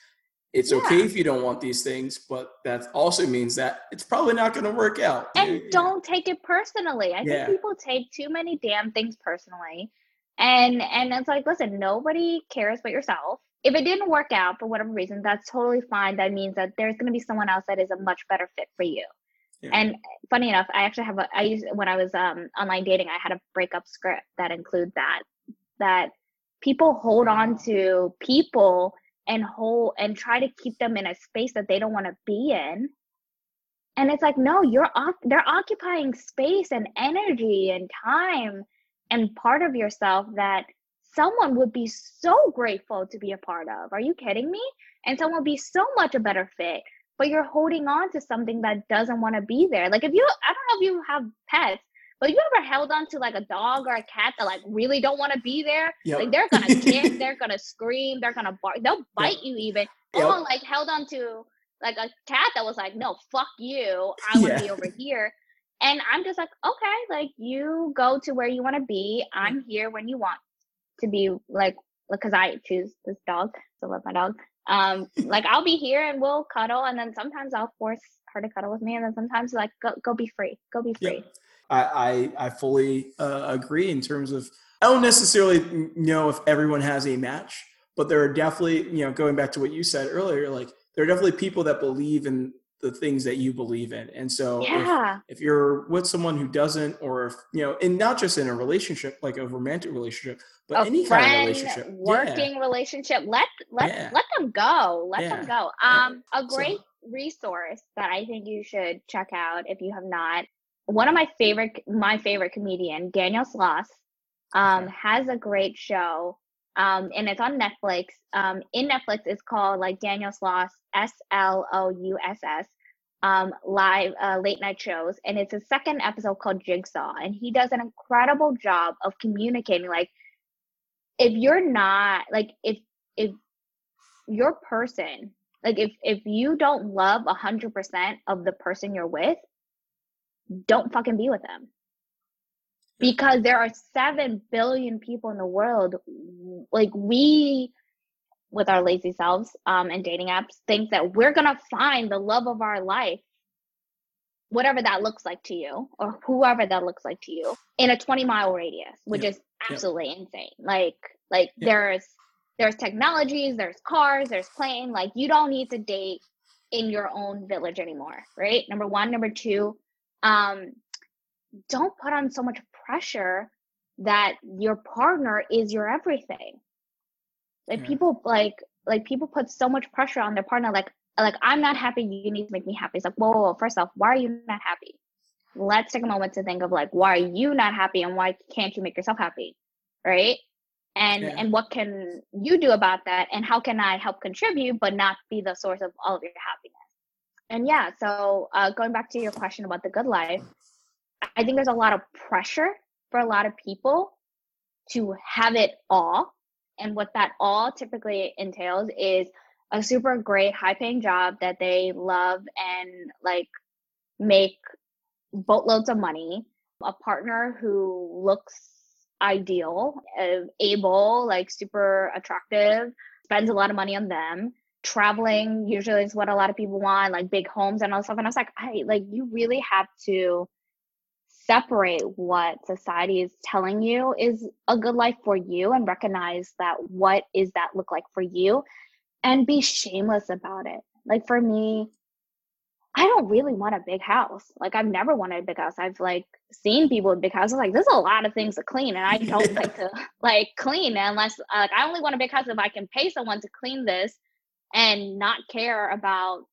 it's yeah. okay if you don't want these things, but that also means that it's probably not going to work out. And don't take it personally. I yeah. think people take too many damn things personally. And and it's like, listen, nobody cares but yourself. If it didn't work out for whatever reason, that's totally fine. That means that there's going to be someone else that is a much better fit for you. Yeah. And funny enough, I actually have a I used when I was um online dating, I had a breakup script that include that that people hold on to people and hold and try to keep them in a space that they don't want to be in and it's like no you're off, they're occupying space and energy and time and part of yourself that someone would be so grateful to be a part of are you kidding me and someone would be so much a better fit but you're holding on to something that doesn't want to be there like if you i don't know if you have pets but you ever held on to like a dog or a cat that like really don't want to be there? Yep. Like they're gonna kick, they're gonna scream, they're gonna bark, they'll bite yep. you even. Yep. Or like held on to like a cat that was like, no, fuck you, I want to yeah. be over here. And I'm just like, okay, like you go to where you want to be. I'm mm. here when you want to be. Like, because I choose this dog, so I love my dog. Um, like I'll be here and we'll cuddle, and then sometimes I'll force her to cuddle with me, and then sometimes like go go be free, go be free. I, I, I fully uh, agree in terms of I don't necessarily know if everyone has a match, but there are definitely you know going back to what you said earlier, like there are definitely people that believe in the things that you believe in, and so yeah. if, if you're with someone who doesn't, or if you know, and not just in a relationship like a romantic relationship, but a any friend, kind of relationship, working yeah. relationship, let let yeah. let them go, let them go. Um, a great so, resource that I think you should check out if you have not one of my favorite my favorite comedian daniel sloss um, has a great show um, and it's on netflix. Um, in netflix it's called like daniel sloss s-l-o-u-s-s um, live uh, late night shows. And it's a second episode called jigsaw. And he does an incredible job of communicating like if you're not like if if your person like if if you don't love a hundred percent of the person you're with don't fucking be with them because there are 7 billion people in the world like we with our lazy selves um, and dating apps think that we're gonna find the love of our life whatever that looks like to you or whoever that looks like to you in a 20 mile radius which is absolutely insane. Like like there's there's technologies there's cars there's plane like you don't need to date in your own village anymore right? Number one. Number two um don't put on so much pressure that your partner is your everything. Like yeah. people like like people put so much pressure on their partner like like i'm not happy you need to make me happy. It's like whoa, whoa, whoa first off why are you not happy? Let's take a moment to think of like why are you not happy and why can't you make yourself happy? Right? And yeah. and what can you do about that and how can i help contribute but not be the source of all of your happiness? And yeah so uh, going back to your question about the good life i think there's a lot of pressure for a lot of people to have it all. And what that all typically entails is a super great high paying job that they love and like make boatloads of money. A partner who looks ideal uh, able like super attractive spends a lot of money on them. Traveling usually is what a lot of people want like big homes and all stuff. And i was like i like you really have to separate what society is telling you is a good life for you and recognize that what is that look like for you and be shameless about it. Like for me, I don't really want a big house. Like I've never wanted a big house. I've like seen people with big houses. Like there's a lot of things to clean, and I don't like to like clean unless like I only want a big house if I can pay someone to clean this and not care about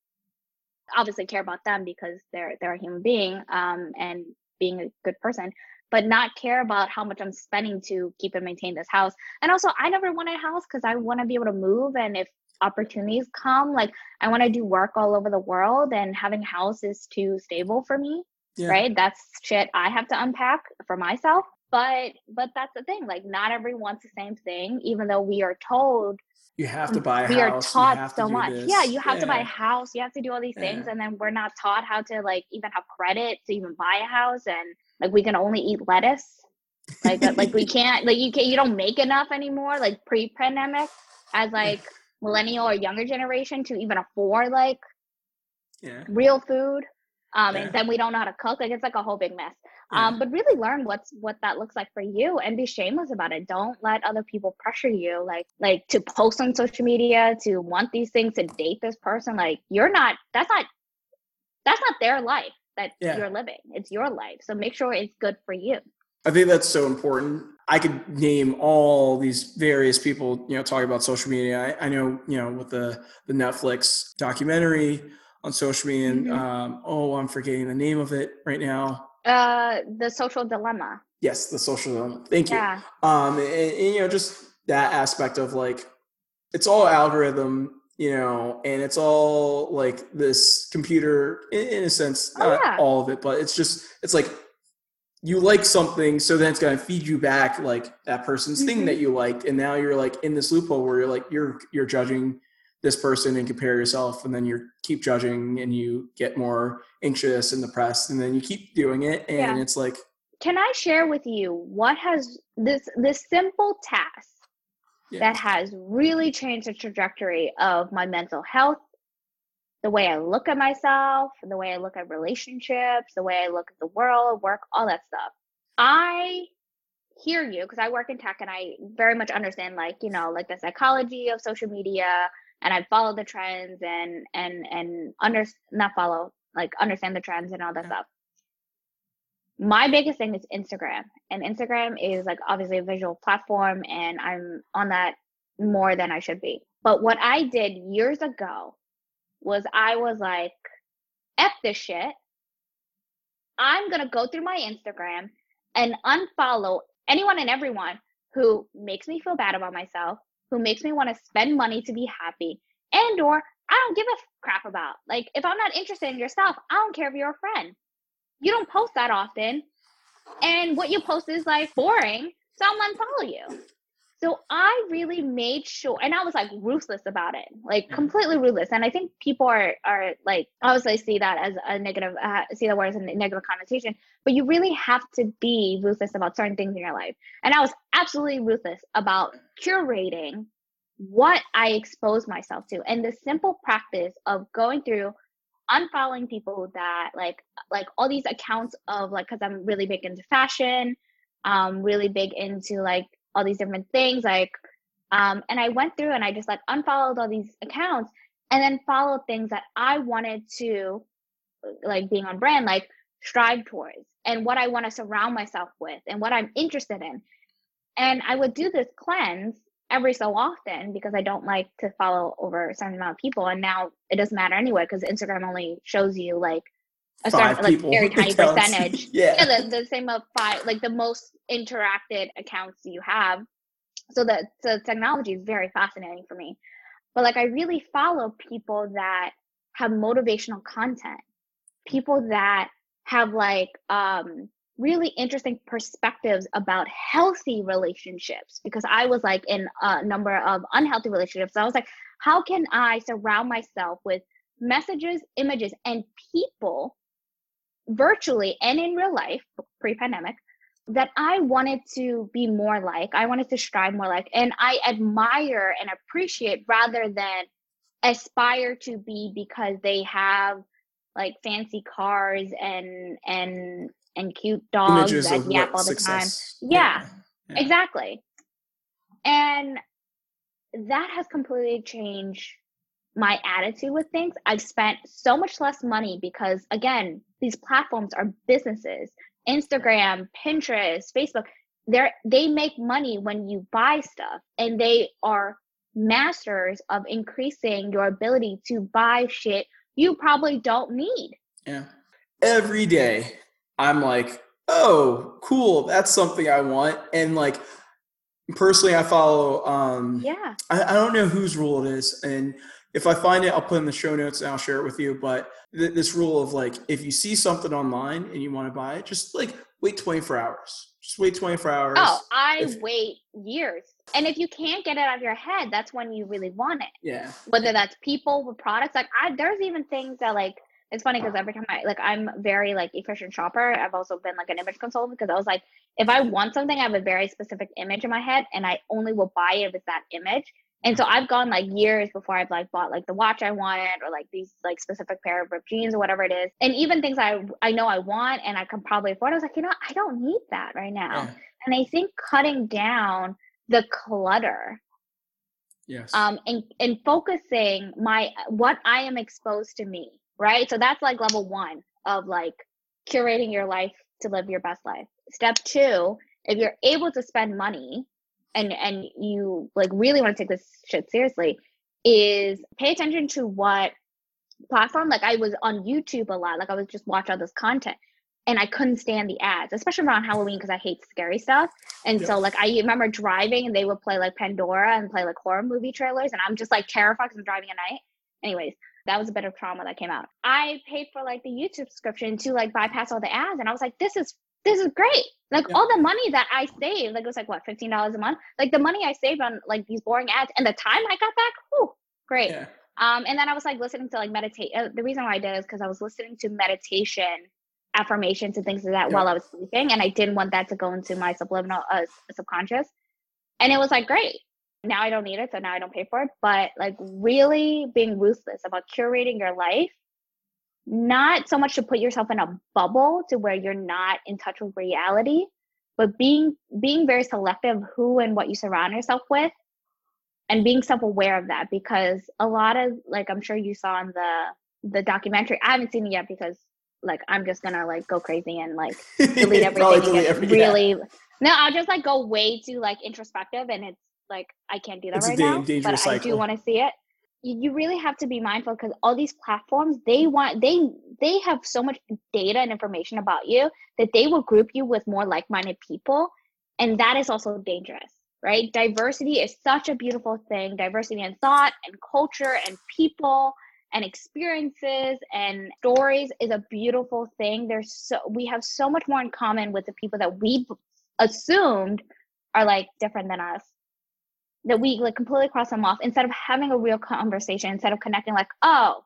obviously care about them because they're they're a human being um and being a good person but not care about how much I'm spending to keep and maintain this house. And also, I never want a house because I want to be able to move. And if opportunities come, like I want to do work all over the world, and having a house is too stable for me. Yeah. Right? That's shit I have to unpack for myself. But but that's the thing. Like not everyone's the same thing, even though we are told you have to buy a we house. are taught so much this. yeah you have yeah. to buy a house you have to do all these things and then we're not taught how to like even have credit to even buy a house and like we can only eat lettuce like like we can't like you can't you don't make enough anymore like pre-pandemic as like millennial or younger generation to even afford like yeah. real food um yeah. and then we don't know how to cook like it's like a whole big mess yeah. um but really learn what's what that looks like for you and be shameless about it don't let other people pressure you like like to post on social media to want these things to date this person like you're not that's not that's not their life that yeah. you're living. It's your life. So make sure it's good for you. I think that's so important. I could name all these various people, you know, talking about social media. I, I know, you know, with the the Netflix documentary on social media, and mm-hmm. um, oh, I'm forgetting the name of it right now. Uh, the social dilemma. Yes, the social dilemma. Thank you. Yeah. Um, and, and you know, just that aspect of like, it's all algorithm you know, and it's all like this computer in, in a sense, oh, not yeah. all of it, but it's just it's like you like something, so then it's gonna feed you back like that person's mm-hmm. thing that you liked, and now you're like in this loophole where you're like you're you're judging this person and compare yourself, and then you keep judging and you get more anxious and depressed, and then you keep doing it, and yeah. it's like. Can I share with you what has this this simple task yeah. that has really changed the trajectory of my mental health, the way I look at myself, the way I look at relationships, the way I look at the world, work, all that stuff. I hear you because I work in tech and I very much understand like, you know, like the psychology of social media and I follow the trends and and and under not follow, like understand the trends and all that yeah. stuff my biggest thing is Instagram. And Instagram is like obviously a visual platform and I'm on that more than I should be. But what I did years ago was I was like, F this shit. I'm going to go through my Instagram and unfollow anyone and everyone who makes me feel bad about myself, who makes me want to spend money to be happy, and or I don't give a crap about. Like if I'm not interested in yourself, I don't care if you're a friend. You don't post that often. And what you post is like boring, so I'm unfollow you. So I really made sure, and I was like ruthless about it, like completely ruthless. And I think people are are like obviously see that as a negative, uh, see the word as a negative connotation. But you really have to be ruthless about certain things in your life. And I was absolutely ruthless about curating what I expose myself to, and the simple practice of going through unfollowing people that like like all these accounts of like because I'm really big into fashion, um, really big into like all these different things like um and i went through and i just like unfollowed all these accounts and then followed things that i wanted to like being on brand like strive towards and what i want to surround myself with and what i'm interested in. And i would do this cleanse every so often because i don't like to follow over a certain amount of people and now it doesn't matter anyway because instagram only shows you like a certain like very tiny percentage. yeah, yeah the, the same of five, like the most interacted accounts you have. So the the technology is very fascinating for me. But like I really follow people that have motivational content, people that have like um really interesting perspectives about healthy relationships because I was like in a number of unhealthy relationships. So I was like, how can I surround myself with messages, images, and people virtually and in real life, pre pandemic, that I wanted to be more like, I wanted to strive more like, and I admire and appreciate rather than aspire to be because they have like fancy cars and and and cute dogs Images that yap all the success. time. Yeah, yeah, exactly. And that has completely changed my attitude with things. I've spent so much less money because again, these platforms are businesses. Instagram, Pinterest, Facebook, they're they make money when you buy stuff and they are masters of increasing your ability to buy shit you probably don't need. Yeah. Every day I'm like, "Oh, cool. That's something I want." And like personally I follow um Yeah. I, I don't know whose rule it is and if I find it, I'll put in the show notes and I'll share it with you. But th- this rule of like, if you see something online and you want to buy it, just like wait 24 hours. Just wait 24 hours. Oh, I if, wait years. And if you can't get it out of your head, that's when you really want it. Yeah. Whether that's people with products, like I, there's even things that like it's funny because every time I like I'm very like efficient shopper. I've also been like an image consultant because I was like, if I want something, I have a very specific image in my head, and I only will buy it if it's that image. And so I've gone like years before I've like bought like the watch I wanted or like these like specific pair of ripped jeans or whatever it is. And even things I I know I want and I can probably afford. I was like, you know, I don't need that right now. Yeah. And I think cutting down the clutter. Yes. Um and and focusing my what I am exposed to me, right? So that's like level 1 of like curating your life to live your best life. Step 2, if you're able to spend money and and you like really want to take this shit seriously is pay attention to what platform like i was on youtube a lot like i was just watch all this content and i couldn't stand the ads especially around halloween because i hate scary stuff and so like i remember driving and they would play like pandora and play like horror movie trailers and i'm just like terrified because i'm driving at night. Anyways that was a bit of trauma that came out. I paid for like the youtube subscription to like bypass all the ads and i was like this is this is great. Like yeah. all the money that I saved, like it was like what, fifteen dollars a month. Like the money I saved on like these boring ads, and the time I got back, whew, great. Yeah. Um, and then I was like listening to like meditate. Uh, the reason why I did is because I was listening to meditation affirmations and things like that yeah. while I was sleeping, and I didn't want that to go into my subliminal uh, subconscious. And it was like great. Now I don't need it, so now I don't pay for it. But like really being ruthless about curating your life not so much to put yourself in a bubble to where you're not in touch with reality but being being very selective who and what you surround yourself with and being self-aware of that because a lot of like i'm sure you saw in the the documentary i haven't seen it yet because like i'm just gonna like go crazy and like delete everything delete every, really yeah. no i'll just like go way too like introspective and it's like i can't do that it's right a now but cycle. i do want to see it you really have to be mindful because all these platforms they want they they have so much data and information about you that they will group you with more like-minded people and that is also dangerous right? Diversity is such a beautiful thing. Diversity in thought and culture and people and experiences and stories is a beautiful thing. There's so we have so much more in common with the people that we assumed are like different than us that we like completely cross them off instead of having a real conversation instead of connecting like oh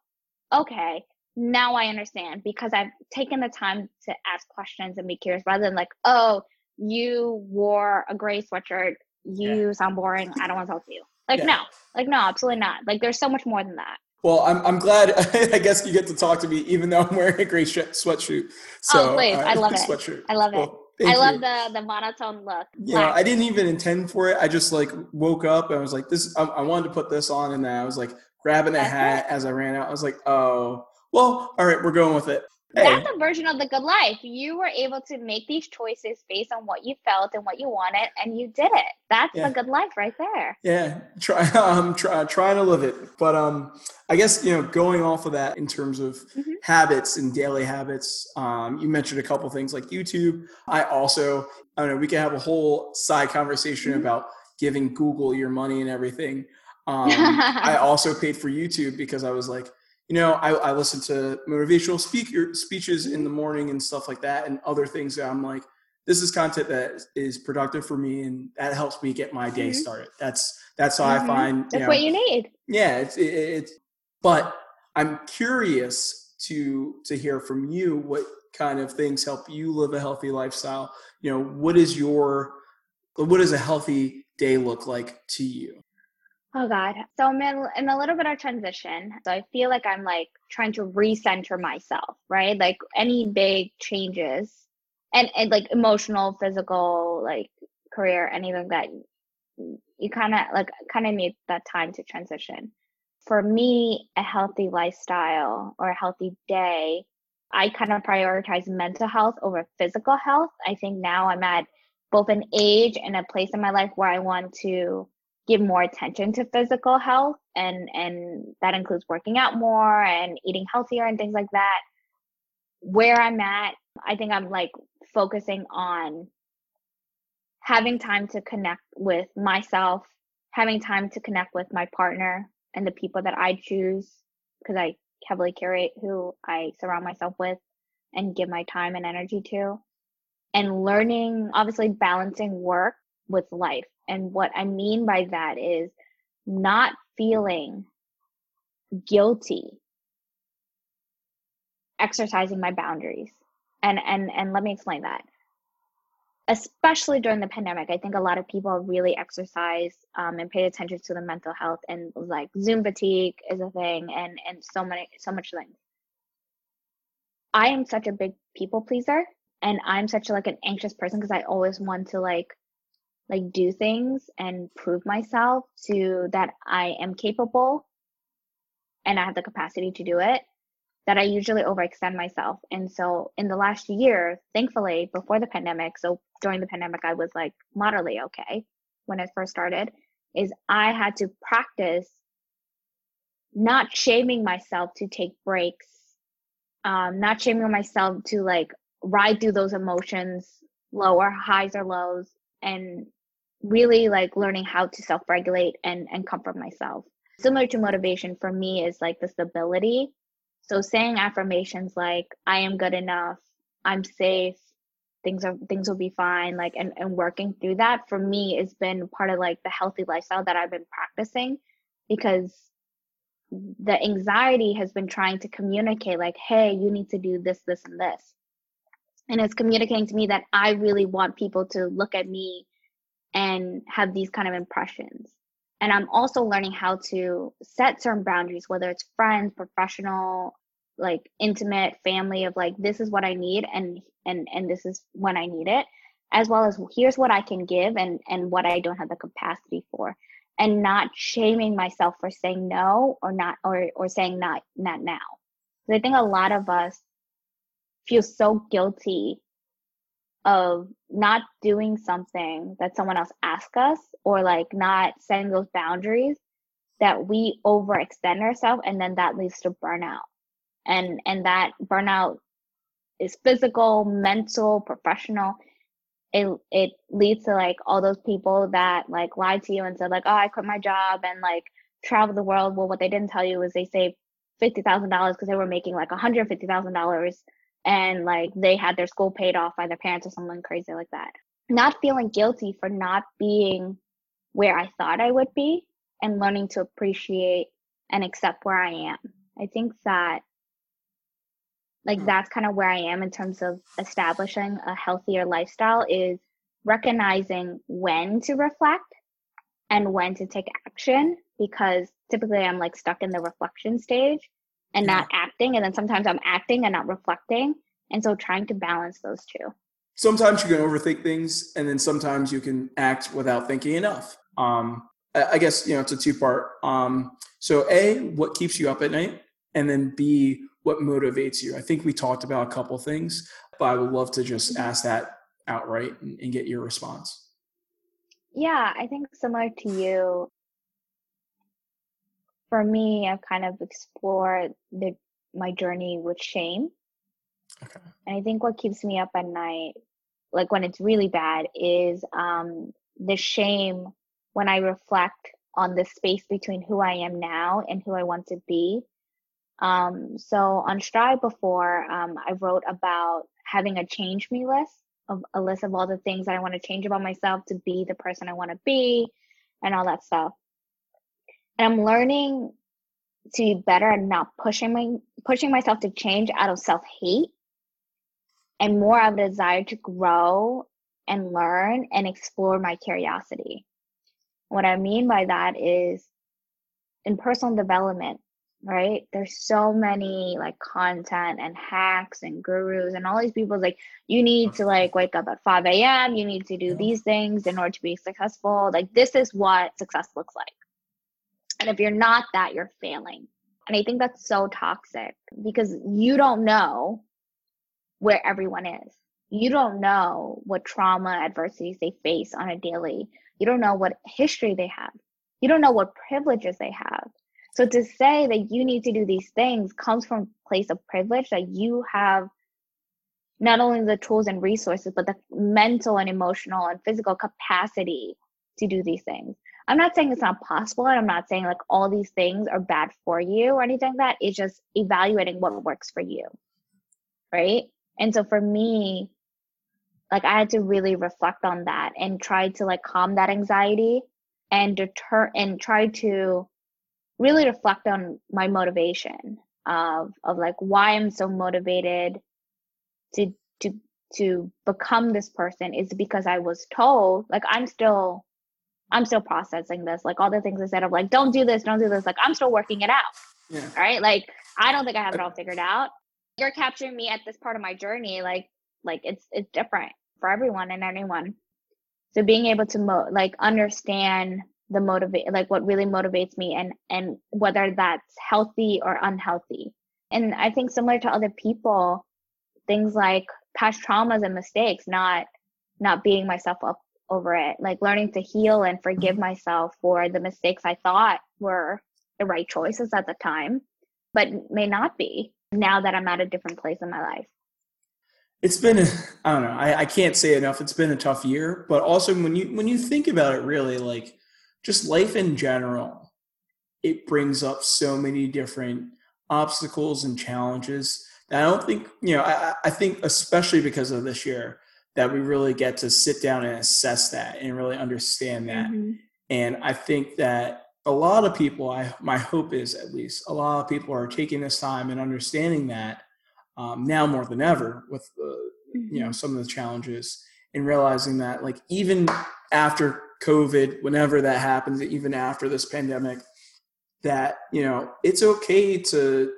okay now i understand because i've taken the time to ask questions and be curious rather than like oh you wore a gray sweatshirt you yeah. sound boring i don't want to talk to you like yeah. no like no absolutely not like there's so much more than that well, I'm, I'm glad. I guess you get to talk to me, even though I'm wearing a gray sweatshirt. So, oh, please! Uh, I love it. Sweatshirt. I love it. Well, Thank I love the the monotone look. Yeah, I didn't even intend for it. I just like woke up and I was like, this. I, I wanted to put this on, and then I was like grabbing a hat as I ran out. I was like, oh, well, all right, we're going with it. Hey. That's a version of the good life. You were able to make these choices based on what you felt and what you wanted, and you did it. That's yeah. the good life right there. Yeah, try um try trying to live it. But um, I guess you know going off of that in terms of mm-hmm. habits and daily habits. Um, you mentioned a couple things like YouTube. I also I don't know we can have a whole side conversation mm-hmm. about giving Google your money and everything. Um, I also paid for YouTube because I was like you know, I, I listen to motivational speaker speeches in the morning and stuff like that, and other things that I'm like, this is content that is productive for me, and that helps me get my day mm-hmm. started. That's that's how mm-hmm. I find. That's know, what you need. Yeah, it's it, it's. But I'm curious to to hear from you what kind of things help you live a healthy lifestyle. You know, what is your what does a healthy day look like to you? Oh God. So I'm in, in a little bit of transition. So I feel like I'm like trying to recenter myself, right? Like any big changes and, and like emotional, physical, like career, anything that you kind of like kind of need that time to transition. For me, a healthy lifestyle or a healthy day, I kind of prioritize mental health over physical health. I think now I'm at both an age and a place in my life where I want to give more attention to physical health and and that includes working out more and eating healthier and things like that. Where i'm at i think i'm like focusing on having time to connect with myself having time to connect with my partner and the people that i choose because i heavily curate who i surround myself with and give my time and energy to and learning obviously balancing work with life and what I mean by that is not feeling guilty exercising my boundaries. And and and let me explain that. Especially during the pandemic, I think a lot of people really exercise um, and pay attention to the mental health and like Zoom fatigue is a thing and and so many so much things. I am such a big people pleaser and I'm such like an anxious person because I always want to like like do things and prove myself to that I am capable and I have the capacity to do it that I usually overextend myself. And so in the last year, thankfully, before the pandemic, so during the pandemic, I was like moderately okay when it first started, is I had to practice not shaming myself to take breaks, um, not shaming myself to like ride through those emotions, lower highs or lows, and really like learning how to self-regulate and and comfort myself. Similar to motivation for me is like the stability. So saying affirmations like i am good enough. I'm safe. Things are things will be fine like and, and working through that for me has been part of like the healthy lifestyle that i've been practicing because the anxiety has been trying to communicate like hey you need to do this this and this. And it's communicating to me that i really want people to look at me and have these kind of impressions. And I'm also learning how to set certain boundaries, whether it's friends, professional, like intimate, family of like this is what I need and and and this is when I need it, as well as here's what I can give and and what I don't have the capacity for. And not shaming myself for saying no or not or or saying not not now. Because I think a lot of us feel so guilty of not doing something that someone else asks us or like not setting those boundaries that we overextend ourselves and then that leads to burnout. And and that burnout is physical mental professional. It it leads to like all those people that like lied to you and said like oh i quit my job and like travel the world. Well what they didn't tell you is they saved $50000 because they were making like $150000 and like they had their school paid off by their parents or something crazy like that not feeling guilty for not being where i thought i would be and learning to appreciate and accept where I am. I think that like that's kind of where I am in terms of establishing a healthier lifestyle is recognizing when to reflect and when to take action because typically I'm like stuck in the reflection stage and yeah. not acting and then sometimes I'm acting and not reflecting and so trying to balance those two. Sometimes you can overthink things and then sometimes you can act without thinking enough. Um I guess you know it's a two part. Um, so a, what keeps you up at night, and then b, what motivates you. I think we talked about a couple things, but I would love to just ask that outright and, and get your response. Yeah, I think similar to you. For me, I've kind of explored the my journey with shame. Okay. And I think what keeps me up at night, like when it's really bad, is um, the shame when I reflect on the space between who I am now and who I want to be. Um, so on Strive before, um, I wrote about having a change me list of a list of all the things that I want to change about myself to be the person I want to be and all that stuff. And I'm learning to be better at not pushing my pushing myself to change out of self hate and more of a desire to grow and learn and explore my curiosity. What I mean by that is in personal development, right? There's so many like content and hacks and gurus and all these people like you need to mm-hmm. like wake up at 5 a.m. You need to do these things in order to be successful. Like this is what success looks like. And if you're not that, you're failing. And I think that's so toxic because you don't know where everyone is. You don't know what trauma, adversities they face on a daily you don't know what history they have. You don't know what privileges they have. So to say that you need to do these things comes from a place of privilege that you have not only the tools and resources, but the mental and emotional and physical capacity to do these things. I'm not saying it's not possible, and I'm not saying like all these things are bad for you or anything like that. It's just evaluating what works for you. Right. And so for me, like I had to really reflect on that and try to like calm that anxiety and deter and try to really reflect on my motivation of of like why I'm so motivated to to to become this person is because I was told like I'm still I'm still processing this like all the things I said of like don't do this don't do this like I'm still working it out yeah. right like I don't think I have it all figured out you're capturing me at this part of my journey like like it's it's different for everyone and anyone. So being able to mo- like understand the motivate like what really motivates me and and whether that's healthy or unhealthy. And I think similar to other people, things like past traumas and mistakes, not not beating myself up over it, like learning to heal and forgive myself for the mistakes I thought were the right choices at the time, but may not be now that I'm at a different place in my life. It's been a, I don't know I, I can't say enough it's been a tough year but also when you when you think about it really like just life in general it brings up so many different obstacles and challenges i don't think you know i, I think especially because of this year that we really get to sit down and assess that and really understand that mm-hmm. and i think that a lot of people i my hope is at least a lot of people are taking this time and understanding that um, now more than ever with you know mm-hmm. some of the challenges and realizing that like even after covid whenever that happens even after this pandemic that you know it's okay to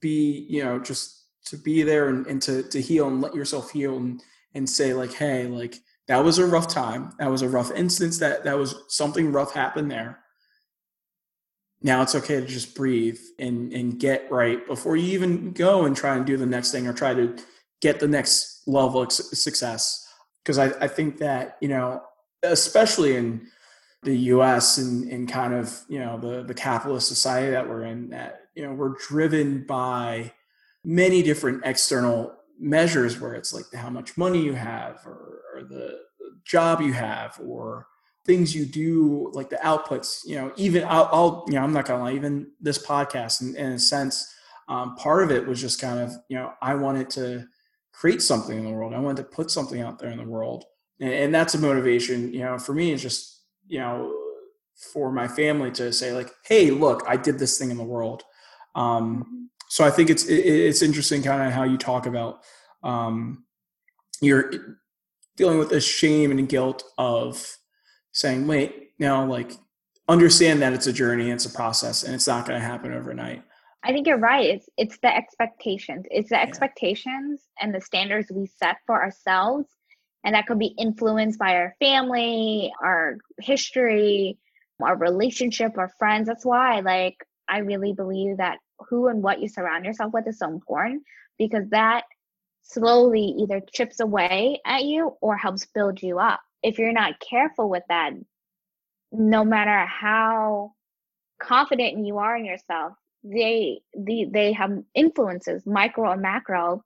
be you know just to be there and, and to to heal and let yourself heal and and say like hey like that was a rough time. That was a rough instance. That that was something rough happened there. Now it's okay to just breathe and and get right before you even go and try and do the next thing or try to get the next level of success. Because I, I think that you know especially in the US and, and kind of, you know, the, the capitalist society that we're in, that, you know, we're driven by many different external measures where it's like how much money you have or, or the, job you have or things you do like the outputs you know even i'll, I'll you know i'm not gonna lie even this podcast in, in a sense um, part of it was just kind of you know i wanted to create something in the world. I wanted to put something out there in the world. And, and that's a motivation you know for me it's just you know for my family to say like hey look i did this thing in the world. Um, mm-hmm. So i think it's it, it's interesting kind of how you talk about um, you're dealing with the shame and guilt of saying, wait, now like understand that it's a journey, it's a process, and it's not going to happen overnight. I think you're right. It's it's the expectations. It's the yeah. expectations and the standards we set for ourselves. And that could be influenced by our family, our history, our relationship, our friends. That's why like I really believe that who and what you surround yourself with is so important because that slowly either chips away at you or helps build you up if you're not careful with that, no matter how confident you are in yourself, they they they have influences, micro or macro,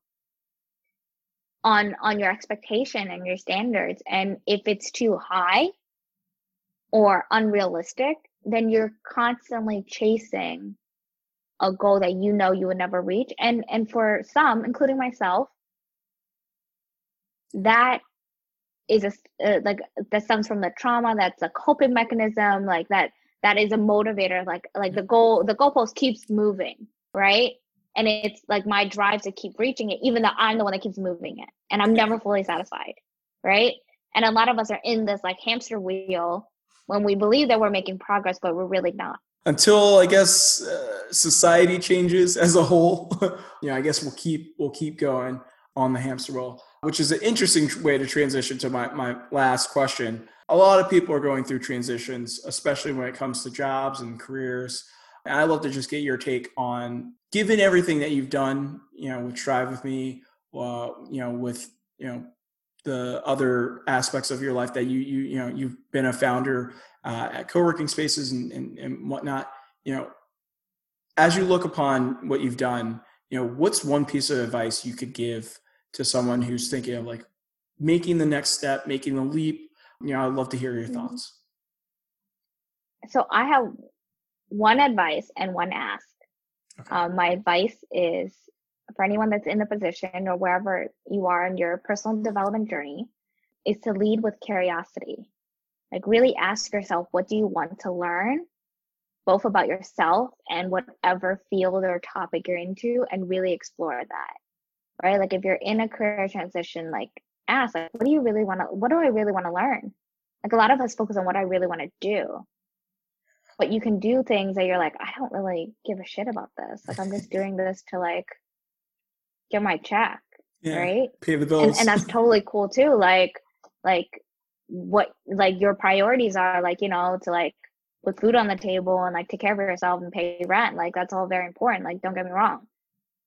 on on your expectation and your standards. And if it's too high or unrealistic, then you're constantly chasing a goal that you know you would never reach. And and for some, including myself, that is a uh, like that stems from the trauma that's a coping mechanism like that that is a motivator like like the goal the goalpost keeps moving right? And it's like my drive to keep reaching it even though i'm the one that keeps moving it and i'm never fully satisfied right? And a lot of us are in this like hamster wheel when we believe that we're making progress but we're really not until i guess uh, society changes as a whole you know i guess we'll keep we'll keep going on the hamster wheel which is an interesting way to transition to my, my last question. A lot of people are going through transitions, especially when it comes to jobs and careers. And I'd love to just get your take on, given everything that you've done, you know, with Strive with Me, uh, you know, with you know the other aspects of your life that you you you know you've been a founder uh, at co-working spaces and, and and whatnot. You know, as you look upon what you've done, you know, what's one piece of advice you could give to someone who's thinking of like making the next step, making the leap? You know, I'd love to hear your mm-hmm. thoughts. So I have one advice and one ask. Okay. Um, my advice is for anyone that's in the position or wherever you are in your personal development journey is to lead with curiosity. Like really ask yourself, what do you want to learn? Both about yourself and whatever field or topic you're into, and really explore that right? Like if you're in a career transition, like ask, like, what do you really want to, what do I really want to learn? Like a lot of us focus on what I really want to do. But you can do things that you're like, I don't really give a shit about this. Like I'm just doing this to like get my check. Yeah, right? Pay the bills. And, and that's totally cool too. Like, like what like your priorities are like, you know, to like put food on the table and like take care of yourself and pay rent. Like that's all very important. Like don't get me wrong.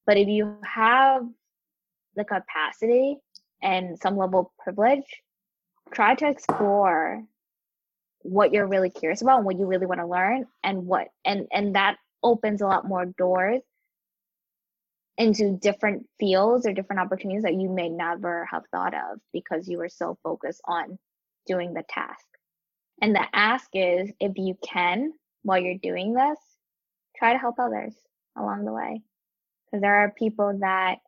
But if you have the capacity and some level of privilege, try to explore what you're really curious about and what you really want to learn and what and and that opens a lot more doors into different fields or different opportunities that you may never have thought of because you were so focused on doing the task. And the ask is if you can, while you're doing this, try to help others along the way. Because there are people that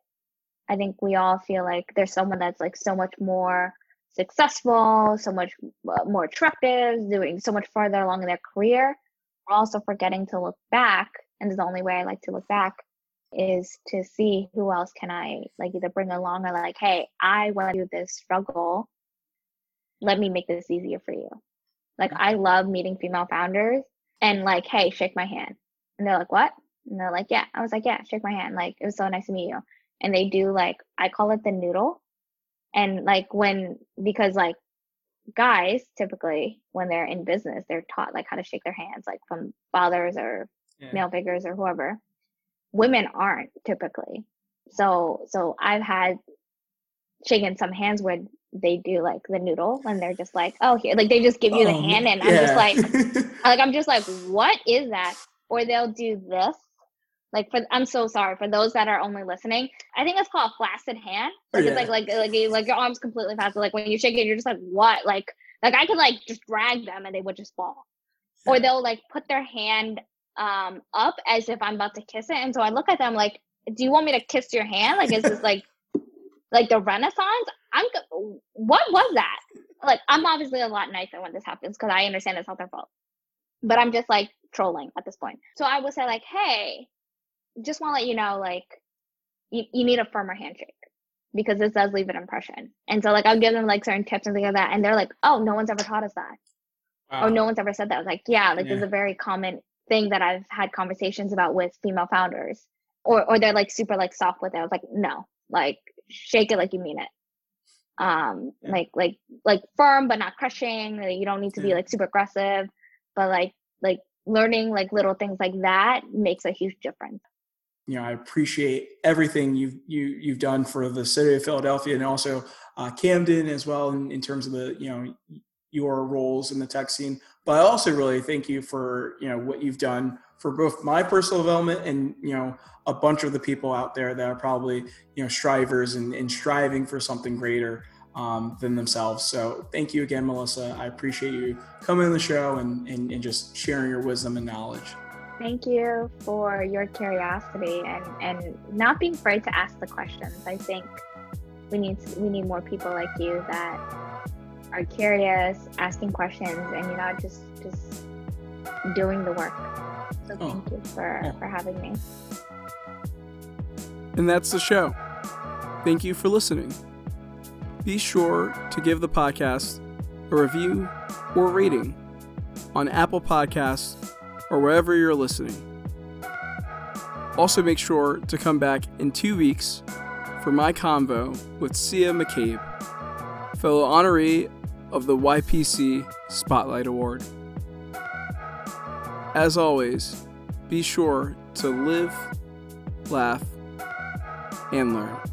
I think we all feel like there's someone that's like so much more successful, so much uh, more attractive, doing so much farther along in their career. We're also forgetting to look back, and is the only way I like to look back is to see who else can I like either bring along or like, hey, I went through this struggle. Let me make this easier for you. Like mm. I love meeting female founders and like, hey, shake my hand. And they're like, what? And they're like, yeah. I was like, yeah, shake my hand. Like it was so nice to meet you and they do like I call it the noodle. And like when because like guys typically when they're in business they're taught like how to shake their hands like from fathers or yeah. male figures or whoever. Women aren't typically. So so I've had shaken some hands where they do like the noodle and they're just like, oh here, like they just give you oh, the hand and I'm just like, like I'm just like, what is that? Or they'll do this. Like for I'm so sorry for those that are only listening. I think it's called flaccid hand. Oh, like oh, yeah. it's like like like like your arms completely flaccid. Like when you shake it, you're just like what? Like like I could like just drag them and they would just fall. Or they'll like put their hand um up as if I'm about to kiss it. And so I look at them like, do you want me to kiss your hand? Like is this like like the Renaissance? I'm what was that? Like I'm obviously a lot nicer when this happens because I understand it's not their fault. But I'm just like trolling at this point. So I would say like, hey, just want to let you know like you, you need a firmer handshake because this does leave an impression. And so like I'll give them like certain tips and things like that, and they're like, oh, no one's ever taught us that, wow. or no one's ever said that. I was like, yeah, like yeah. is a very common thing that I've had conversations about with female founders, or or they're like super like soft with it. I was like, no, like shake it like you mean it. Um, yeah. like like like firm but not crushing. Like, you don't need to yeah. be like super aggressive, but like like learning like little things like that makes a huge difference you know, I appreciate everything you've you you've done for the city of Philadelphia and also uh, Camden as well in, in terms of the you know your roles in the tech scene. But I also really thank you for you know what you've done for both my personal development and you know a bunch of the people out there that are probably you know strivers and, and striving for something greater um, than themselves. So thank you again, Melissa. I appreciate you coming on the show and, and, and just sharing your wisdom and knowledge. Thank you for your curiosity and, and not being afraid to ask the questions. I think we need we need more people like you that are curious, asking questions, and you know just just doing the work. So oh. thank you for, for having me. And that's the show. Thank you for listening. Be sure to give the podcast a review or rating on Apple Podcasts or wherever you're listening. Also, make sure to come back in two weeks for my convo with Sia McCabe, fellow honoree of the YPC Spotlight Award. As always, be sure to live, laugh, and learn.